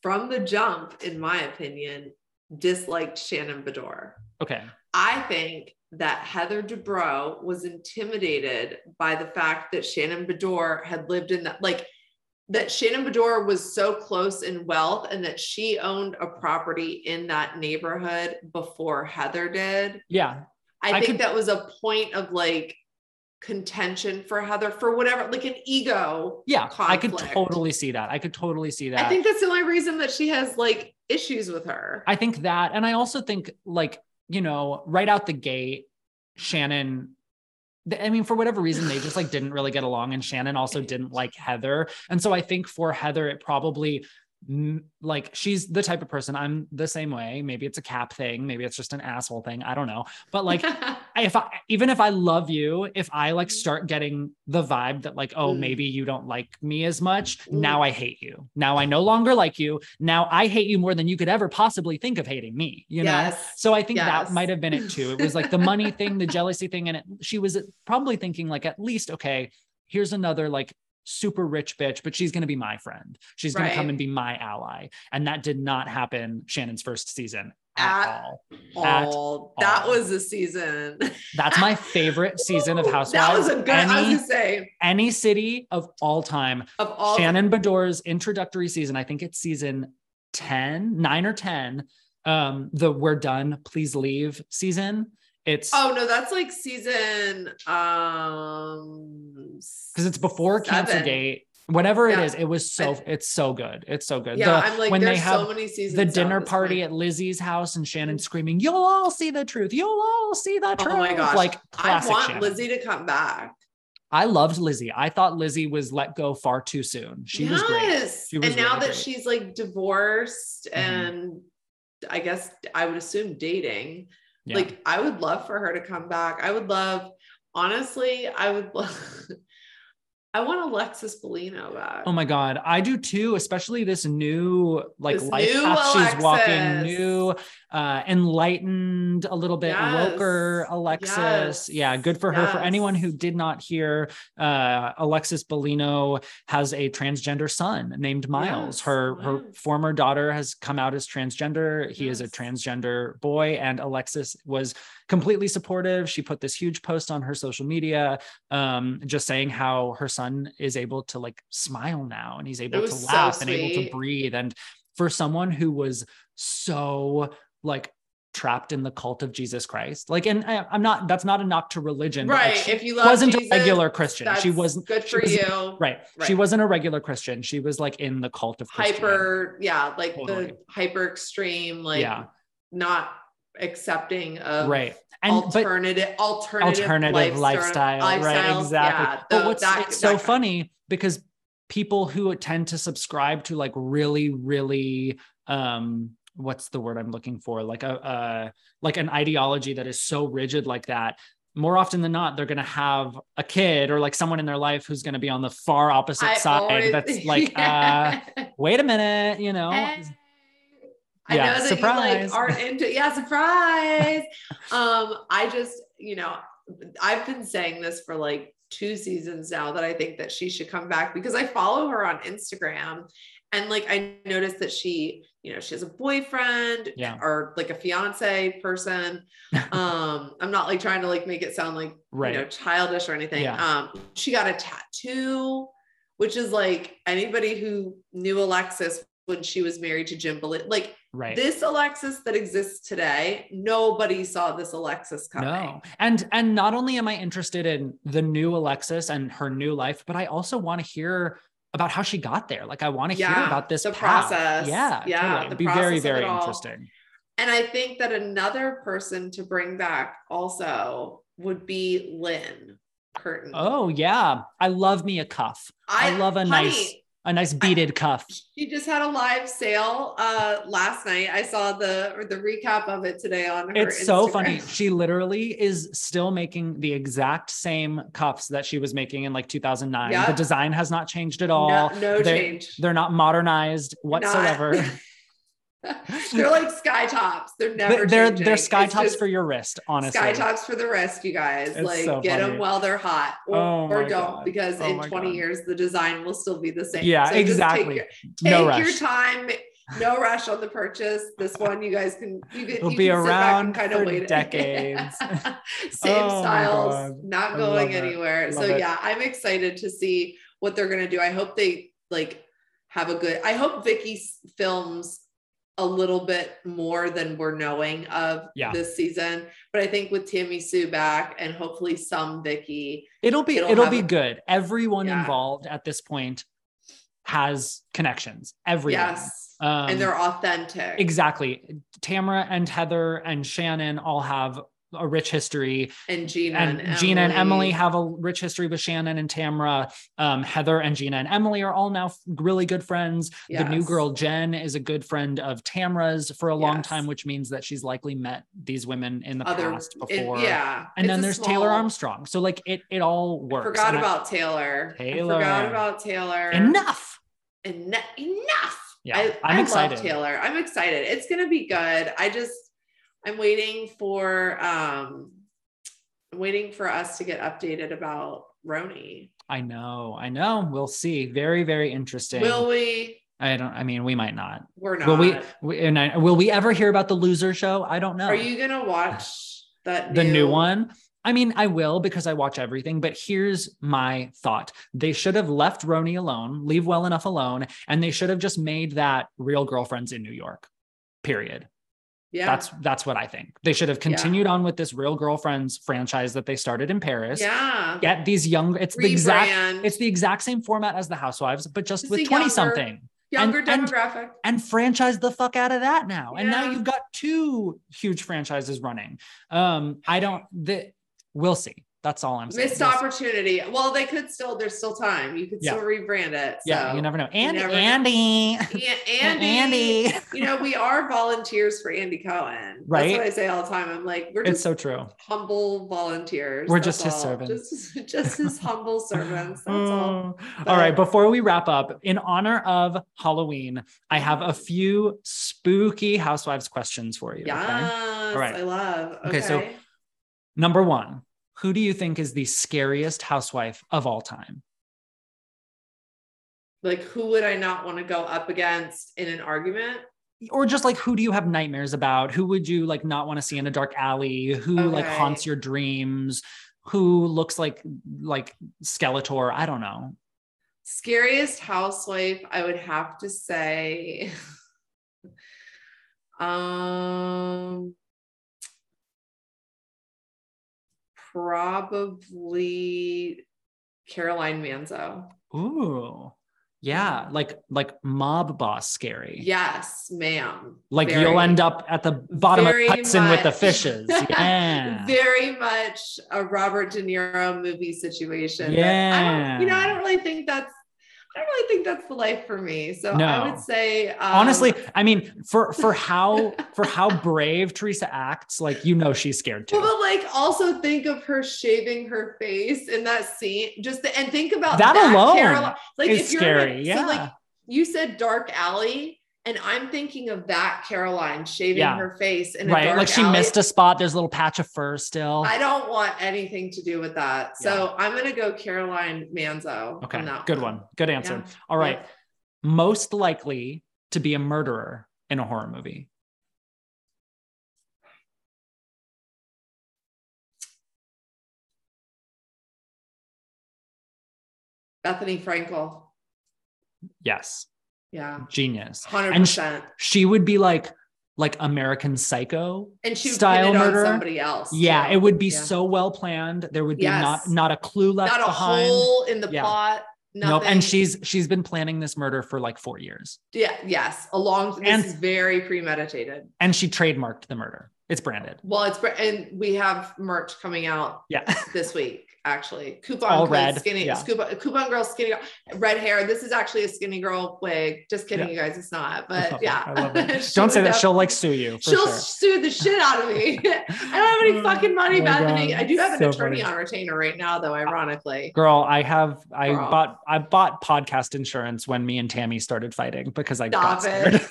from the jump, in my opinion, disliked Shannon Beador. Okay. I think that Heather Dubrow was intimidated by the fact that Shannon Beador had lived in that, like, that Shannon Beador was so close in wealth and that she owned a property in that neighborhood before Heather did. Yeah. I, I think could- that was a point of like contention for Heather for whatever, like an ego. Yeah. I could totally see that. I could totally see that. I think that's the only reason that she has like issues with her. I think that, and I also think like, you know, right out the gate, Shannon I mean, for whatever reason, they just like didn't really get along, and Shannon also didn't like Heather, and so I think for Heather, it probably like she's the type of person I'm the same way. Maybe it's a cap thing, maybe it's just an asshole thing. I don't know, but like if I even if I love you, if I like start getting the vibe that like, oh, Mm. maybe you don't like me as much, Mm. now I hate you. Now I no longer like you. Now I hate you more than you could ever possibly think of hating me, you know? So I think Yes. that might have been it too. It was like the money thing, the jealousy thing, and it, she was probably thinking like at least okay, here's another like super rich bitch, but she's going to be my friend. She's going to come and be my ally, and that did not happen Shannon's first season at, At all. At Oh, that all. was the season. That's my favorite season of Housewives. That was a good. I was Any, gonna say any city of all time. of all. Shannon Beador's introductory season, I think it's season 10, 9 or 10. Um, the We're Done, Please Leave season. It's Oh no, that's like season. Um, because it's before seven. Cancergate. Whatever it Yeah. is, it was so I- it's so good. It's so good. Yeah, The- I'm like, when they have so many seasons. the dinner party at Lizzie's house and Shannon screaming, You'll all see the truth. You'll all see the truth. Oh my gosh! Like I want Shannon. Lizzie to come back. I loved Lizzie. I thought Lizzie was let go far too soon. She was great. She was and now really that great. she's like divorced Mhm. and I guess I would assume dating, Yeah. like I would love for her to come back. I would love, honestly, I would love. I want Alexis Bellino back. Oh my god, I do too, especially this new like This life new path she's walking, new uh enlightened, a little bit Yes. woker Alexis. Yeah, good for her. For anyone who did not hear, uh Alexis Bellino has a transgender son named Miles. Yes, Her her former daughter has come out as transgender. He is a transgender boy and Alexis was completely supportive. She put this huge post on her social media um just saying how her son is able to like smile now and he's able to was so laugh and able to breathe and for someone who was so like trapped in the cult of Jesus Christ like and I, I'm not that's not a knock to religion but, like, right. if you love wasn't Jesus, a regular Christian she wasn't good for was- you. right. she wasn't a regular Christian she was like in the cult of Hyper, yeah, like Totally. the hyper extreme, like Yeah. not accepting of right and alternative alternative, alternative lifestyle, right exactly Yeah, but what's that- it's so that- funny because people who tend to subscribe to like really really um what's the word i'm looking for like a uh like an ideology that is so rigid like that more often than not they're going to have a kid or like someone in their life who's going to be on the far opposite I side always- that's like Yeah. uh wait a minute you know Hey. I Yeah, know that surprise. you like aren't into yeah, surprise. um, I just, you know, I've been saying this for like two seasons now that I think that she should come back because I follow her on Instagram and like I noticed that she, you know, she has a boyfriend Yeah. or like a fiance person. um, I'm not like trying to like make it sound like Right. you know childish or anything. Yeah. Um, she got a tattoo, which is like anybody who knew Alexis when she was married to Jim Bel- like right this Alexis that exists today, nobody saw this Alexis coming. No. And and not only am I interested in the new Alexis and her new life, but I also want to hear about how she got there. Like I want to hear about this the path. process. Yeah, Yeah, totally. the It'd be very process of it very interesting. And I think that another person to bring back also would be Lynne Curtin. Oh yeah, I love me a cuff. I love a honey, nice- A nice beaded cuff. She just had a live sale uh last night. I saw the the recap of it today on her. It's so funny. She literally is still making the exact same cuffs that she was making in like 2009. The design has not changed at all. No, no They're- change. They're not modernized whatsoever. they're like sky tops. They're never. They're they're, changing. they're sky It's tops for your wrist, honestly. Sky tops for the rest, you guys. It's like so get funny. them while they're hot, or, Oh or don't, God. because Oh in 20 God. years the design will still be the same. Yeah, So exactly. Take, your, no take your time. No rush on the purchase. This one, you guys can you can It'll you be can around kind of wait decades. Same Oh styles, not going anywhere. So it. yeah, I'm excited to see what they're gonna do. I hope they like have a good. I hope Vicki films a little bit more than we're knowing of Yeah. this season. But I think with Tammy Sue back and hopefully some Vicki, It'll be It'll it'll, be a- good. Everyone Yeah. involved at this point has connections. Everyone. yes, Um, and they're authentic. exactly. Tamra and Heather and Shannon all have a rich history and Gina and, and, Gina and Emily Emily. have a rich history with Shannon and Tamra. Um, Heather and Gina and Emily are all now really good friends. The new girl Jen is a good friend of Tamra's for a long Yes. time, which means that she's likely met these women in the other past it- before. yeah. And It's then there's Taylor Armstrong. So like it it all I works. forgot And I- about Taylor. Taylor. I forgot about Taylor. enough. En- enough. Yeah, I, I'm I excited. love Taylor. I'm excited. It's gonna be good. I just I'm waiting for um I'm waiting for us to get updated about RHONY. I know, I know. We'll see. Very, very interesting. Will we? I don't. I mean, we might not. We're not. Will we? we and I, will we ever hear about the loser show? I don't know. Are you gonna watch that the new one? I mean, I will because I watch everything. But here's my thought: they should have left RHONY alone, leave well enough alone, and they should have just made that Real Girlfriends in New York. Period. Yeah. That's that's what I think. They should have continued on with this Real Girlfriends franchise that they started in Paris. yeah. Get these young. It's the exact. It's the exact same format as the Housewives, but just Just with 20 younger- something younger and- and- demographic. and franchise the fuck out of that now. And now you've got two huge franchises running. Um, I don't the we'll see. That's all I'm saying. Missed opportunity. Well, they could still. There's still time. You could Yeah. still rebrand it. Yeah, you never know. And never know. Andy. Yeah, Andy. Andy. you know, we are volunteers for Andy Cohen. Right. That's what I say all the time. I'm like, we're It's so true. humble volunteers. We're just his servants. Just, just his humble servants. That's all. Oh. all right. Before we wrap up, in honor of Halloween, I have a few spooky housewives questions for you. Yes. okay? right. I love. Okay, Okay. so- Number one, who do you think is the scariest housewife of all time? like, who would I not want to go up against in an argument? or just like who do you have nightmares about who would you like not want to see in a dark alley who like haunts your dreams who looks like like skeletor i don't know Scariest housewife, I would have to say. um probably Caroline Manzo. ooh yeah like like mob boss scary Yes, ma'am. like Very- you'll end up at the bottom of hudson with the fishes yeah Very much a Robert De Niro movie situation. don't, you know, I don't really think that's I don't really think that's the life for me. So I would say um, honestly i mean for for how for how brave teresa acts like you know she's scared too Well, but like also think of her shaving her face in that scene. Just the, and think about That alone Caroline- like is if you're scary, So like yeah. you said dark alley, and I'm thinking of that Caroline shaving Yeah. her face in a right like she alley. missed a spot there's a little patch of fur still I don't want anything to do with that. So I'm gonna go Caroline Manzo. Okay, on good one. Good answer. Yeah. All right. Yeah. Most likely to be a murderer in a horror movie. Bethenny Frankel. Yes. Yeah. Genius. Hundred And sh- percent. She would be like like American Psycho. And she would style it murder. on somebody else. Yeah, it would be Yeah. so well planned. There would be Yes. not not a clue left not a behind. hole in the Yeah. plot. Nothing. Nope. And she's she's been planning this murder for like 4 years. yeah, yes, along this And- is very premeditated. And she trademarked the murder. It's branded. Well, it's and we have merch coming out Yeah. this week. Actually, coupon red, skinny, yeah. coupon, coupon girl, skinny girl, red hair. This is actually a skinny girl wig. Just kidding, Yeah. you guys. It's not, but yeah. I love it. She Don't say that. She'll like sue you for She'll sure. sue the shit out of me. I don't have any Oh fucking money, my Bethenny. God, I do have an so attorney funny. on retainer right now, though. Ironically, Girl, I have I Girl. bought I bought podcast insurance when me and Tammy started fighting because I got scared. it.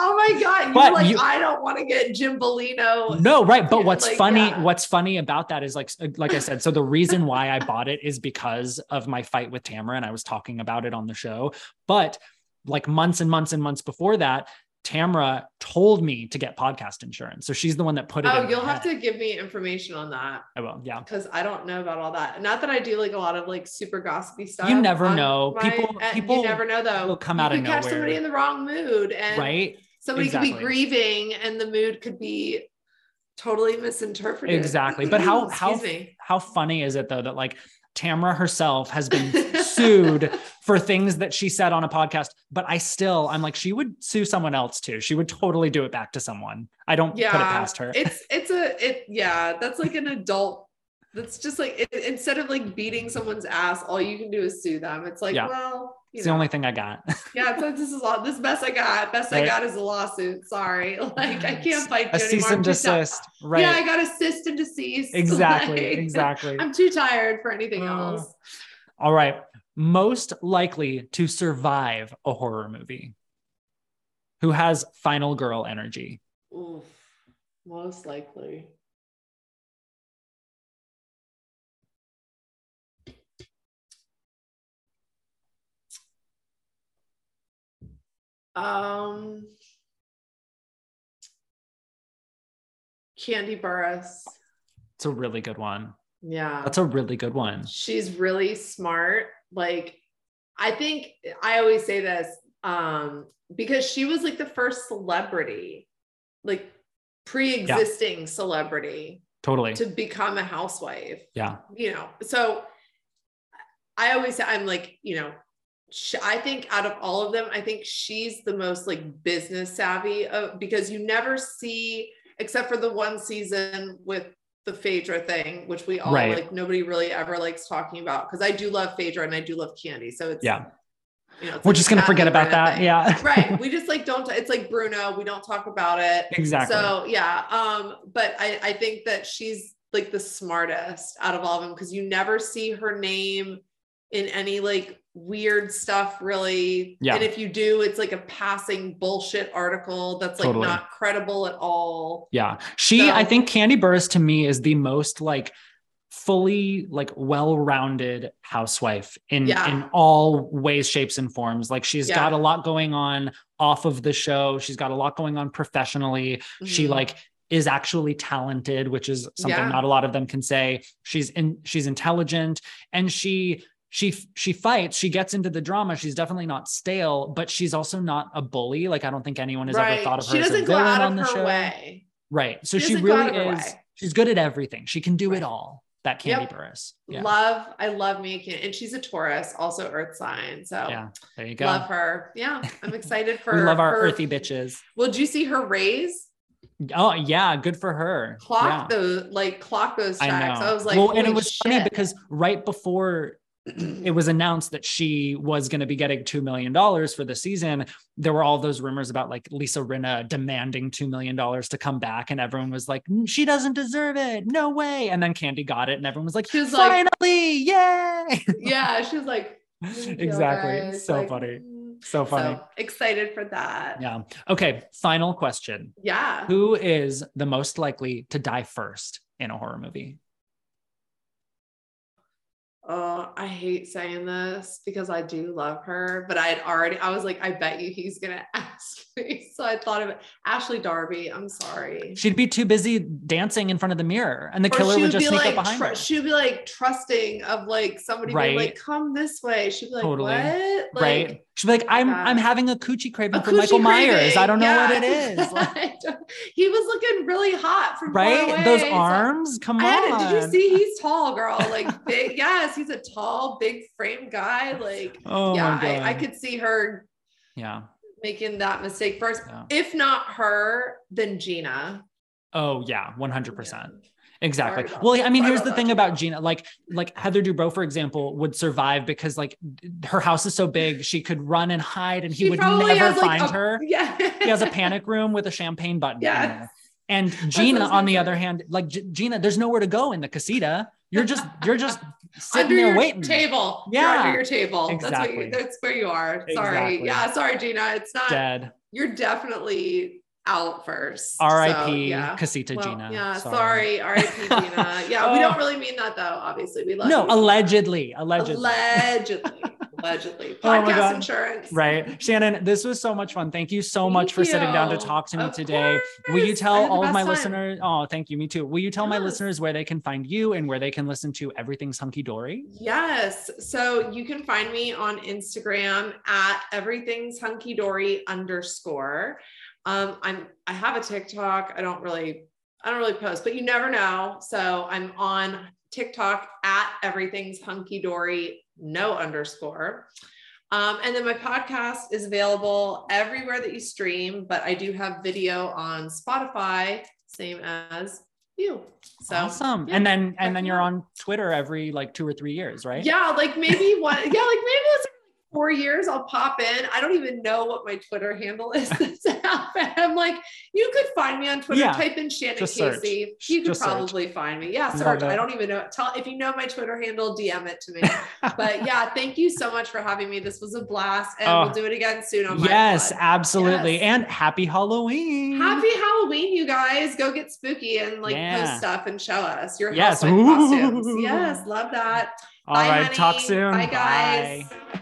Oh my god. You're But like, you- I don't want to get Jim Bellino. No, right. But what's like, funny, yeah. what's funny about that is like, like I said, so the reason why I bought it is because of my fight with Tamra, and I was talking about it on the show. But like months and months and months before that, Tamra told me to get podcast insurance. So she's the one that put it. Oh, you'll have head. to give me information on that I will. Yeah. because I don't know about all that. Not that I do like a lot of like super gossipy stuff. You never know. my- People- uh, people you never know though. will come you out of could catch nowhere. somebody in the wrong mood, and Right. Somebody could be grieving, and the mood could be totally misinterpreted. Exactly. But how how me. how funny is it though that like Tamra herself has been sued for things that she said on a podcast, but I still, I'm like, she would sue someone else too. She would totally do it back to someone. I don't yeah, put it past her. It's it's a it yeah, that's like an adult. That's just like it, instead of like beating someone's ass, all you can do is sue them. It's like, Yeah. well, you it's know, the only thing I got. yeah, like, this is all this best I got. Best I got is a lawsuit. Sorry, like I can't fight a you cease. And desist. Right. Yeah, I got assist and desist. exactly. Like, exactly. I'm too tired for anything Uh, else. All right. Most likely to survive a horror movie. Who has final girl energy? Oof, most likely. Um, Kandi Burruss. It's a really good one. Yeah. That's a really good one. she's really smart like i think i always say this um because she was like the first celebrity like pre-existing celebrity Totally. to become a housewife Yeah. you know so i always say i'm like you know sh- i think out of all of them i think she's the most like business savvy of, because you never see except for the one season with the Phaedra thing, which we all Right. like nobody really ever likes talking about because I do love Phaedra and I do love Kandi. So it's Yeah. you know, We're like just going to forget about that. thing. Yeah. right. We just like don't it's like Bruno, we don't talk about it. exactly. So yeah, um, but I, I think that she's like the smartest out of all of them because you never see her name in any like weird stuff really. Yeah. And if you do, it's like a passing bullshit article that's like Totally. not credible at all. Yeah. She, So- I think Kandi Burruss to me is the most like fully like well-rounded housewife in Yeah. in all ways shapes and forms like she's Yeah. got a lot going on off of the show she's got a lot going on professionally she Mhm. like is actually talented which is something Yeah. not a lot of them can say she's in she's intelligent and she she she fights she gets into the drama she's definitely not stale but she's also not a bully like i don't think anyone has ever thought of her she as a doesn't go villain on of the her show way. right so She she doesn't really is way. she's good at everything she can do Right. it all that Kandi Yep. Burruss yeah Love, I love Mia Can, and she's a Taurus, also Earth sign. So yeah there you go love her. Yeah, I'm excited for. we love our her- earthy bitches Well, did you see her raise? oh yeah good for her Clock yeah. those, like clock those I I, was like, well, and it was funny because right before it was announced that she was going to be getting $2 million for the season, there were all those rumors about like Lisa Rinna demanding $2 million to come back. And everyone was like, "Mm, she doesn't deserve it. No way. And then Kandi got it. And everyone was like, She was like- finally, yay. yeah, she was like, Exactly. guys." So Like, funny. mm. so funny. So excited for that. yeah. Okay. Final question Yeah. Who is the most likely to die first in a horror movie? Oh, I hate saying this because I do love her, but I had already, I was like, I bet you he's going to ask me. So I thought of it. Ashley Darby. I'm sorry. She'd be too busy dancing in front of the mirror and the Or killer she would just be sneak like, up behind tr- her. She'd be like trusting of like somebody being like, come this way. She'd be like, Totally. what? Like, right? She'd be like, oh I'm yeah. I'm having a coochie craving a for Michael coochie Myers. I don't know what it is. Like, he was looking really hot from right? Those arms, come on. did you see? He's tall, girl. Like big. yes, he's a tall, big frame guy. Like, Oh yeah. I, I could see her Yeah. making that mistake first. Yeah. If not her, then Gina. Oh yeah, 100%. Yeah. Exactly. Well, I mean, here's the thing about Gina. Like, like Heather Dubrow, for example, would survive because like her house is so big, she could run and hide, and he She would never has, like, find a- her. Yeah. He has a panic room with a champagne button. Yeah. And Gina, on the other hand, like G- Gina, there's nowhere to go in the casita. You're just, you're just sitting under there your waiting. table. You're Yeah. under your table. That's, what Exactly. you, that's where you are. Sorry. Exactly. Yeah. Sorry, Gina. It's not, Dead. you're definitely out first. R.I.P. So, yeah. Casita Well, Gina. Yeah, sorry. R.I.P. Gina. Yeah, we Oh. don't really mean that though. Obviously, we love No, you. allegedly, allegedly. allegedly, allegedly. Oh Podcast God. insurance. Right. Shannon, this was so much fun. Thank you so much Thank for sitting down to talk to me Of today. Will you tell all of my time. listeners? Oh, thank you. Me too. Will you tell my listeners where they can find you and where they can listen to Everything's Hunky Dory? Yes. So you can find me on Instagram at everything's hunky dory underscore. Um, I'm I have a TikTok. I don't really I don't really post, but you never know. So I'm on TikTok at everything's hunky dory, no underscore. Um, and then my podcast is available everywhere that you stream, but I do have video on Spotify, same as you. So awesome. yeah, and then and then you're on Twitter every like two or three years, right? Yeah, like maybe one. Yeah, like maybe it's four years. I'll pop in. I don't even know what my Twitter handle is. I'm like, you could find me on Twitter. Yeah, Type in Shannon just search. Casey. You could Just search. probably find me. Yeah, search. I don't even know. Tell if you know my Twitter handle, DM it to me. but yeah, thank you so much for having me. This was a blast, and Oh. we'll do it again soon on my yes, absolutely. Yes. And happy Halloween. Happy Halloween, you guys. Go get spooky and like Yeah. post stuff and show us your Yes. costumes. Yes, love that. All Bye, right, talk soon. Bye, guys. Bye.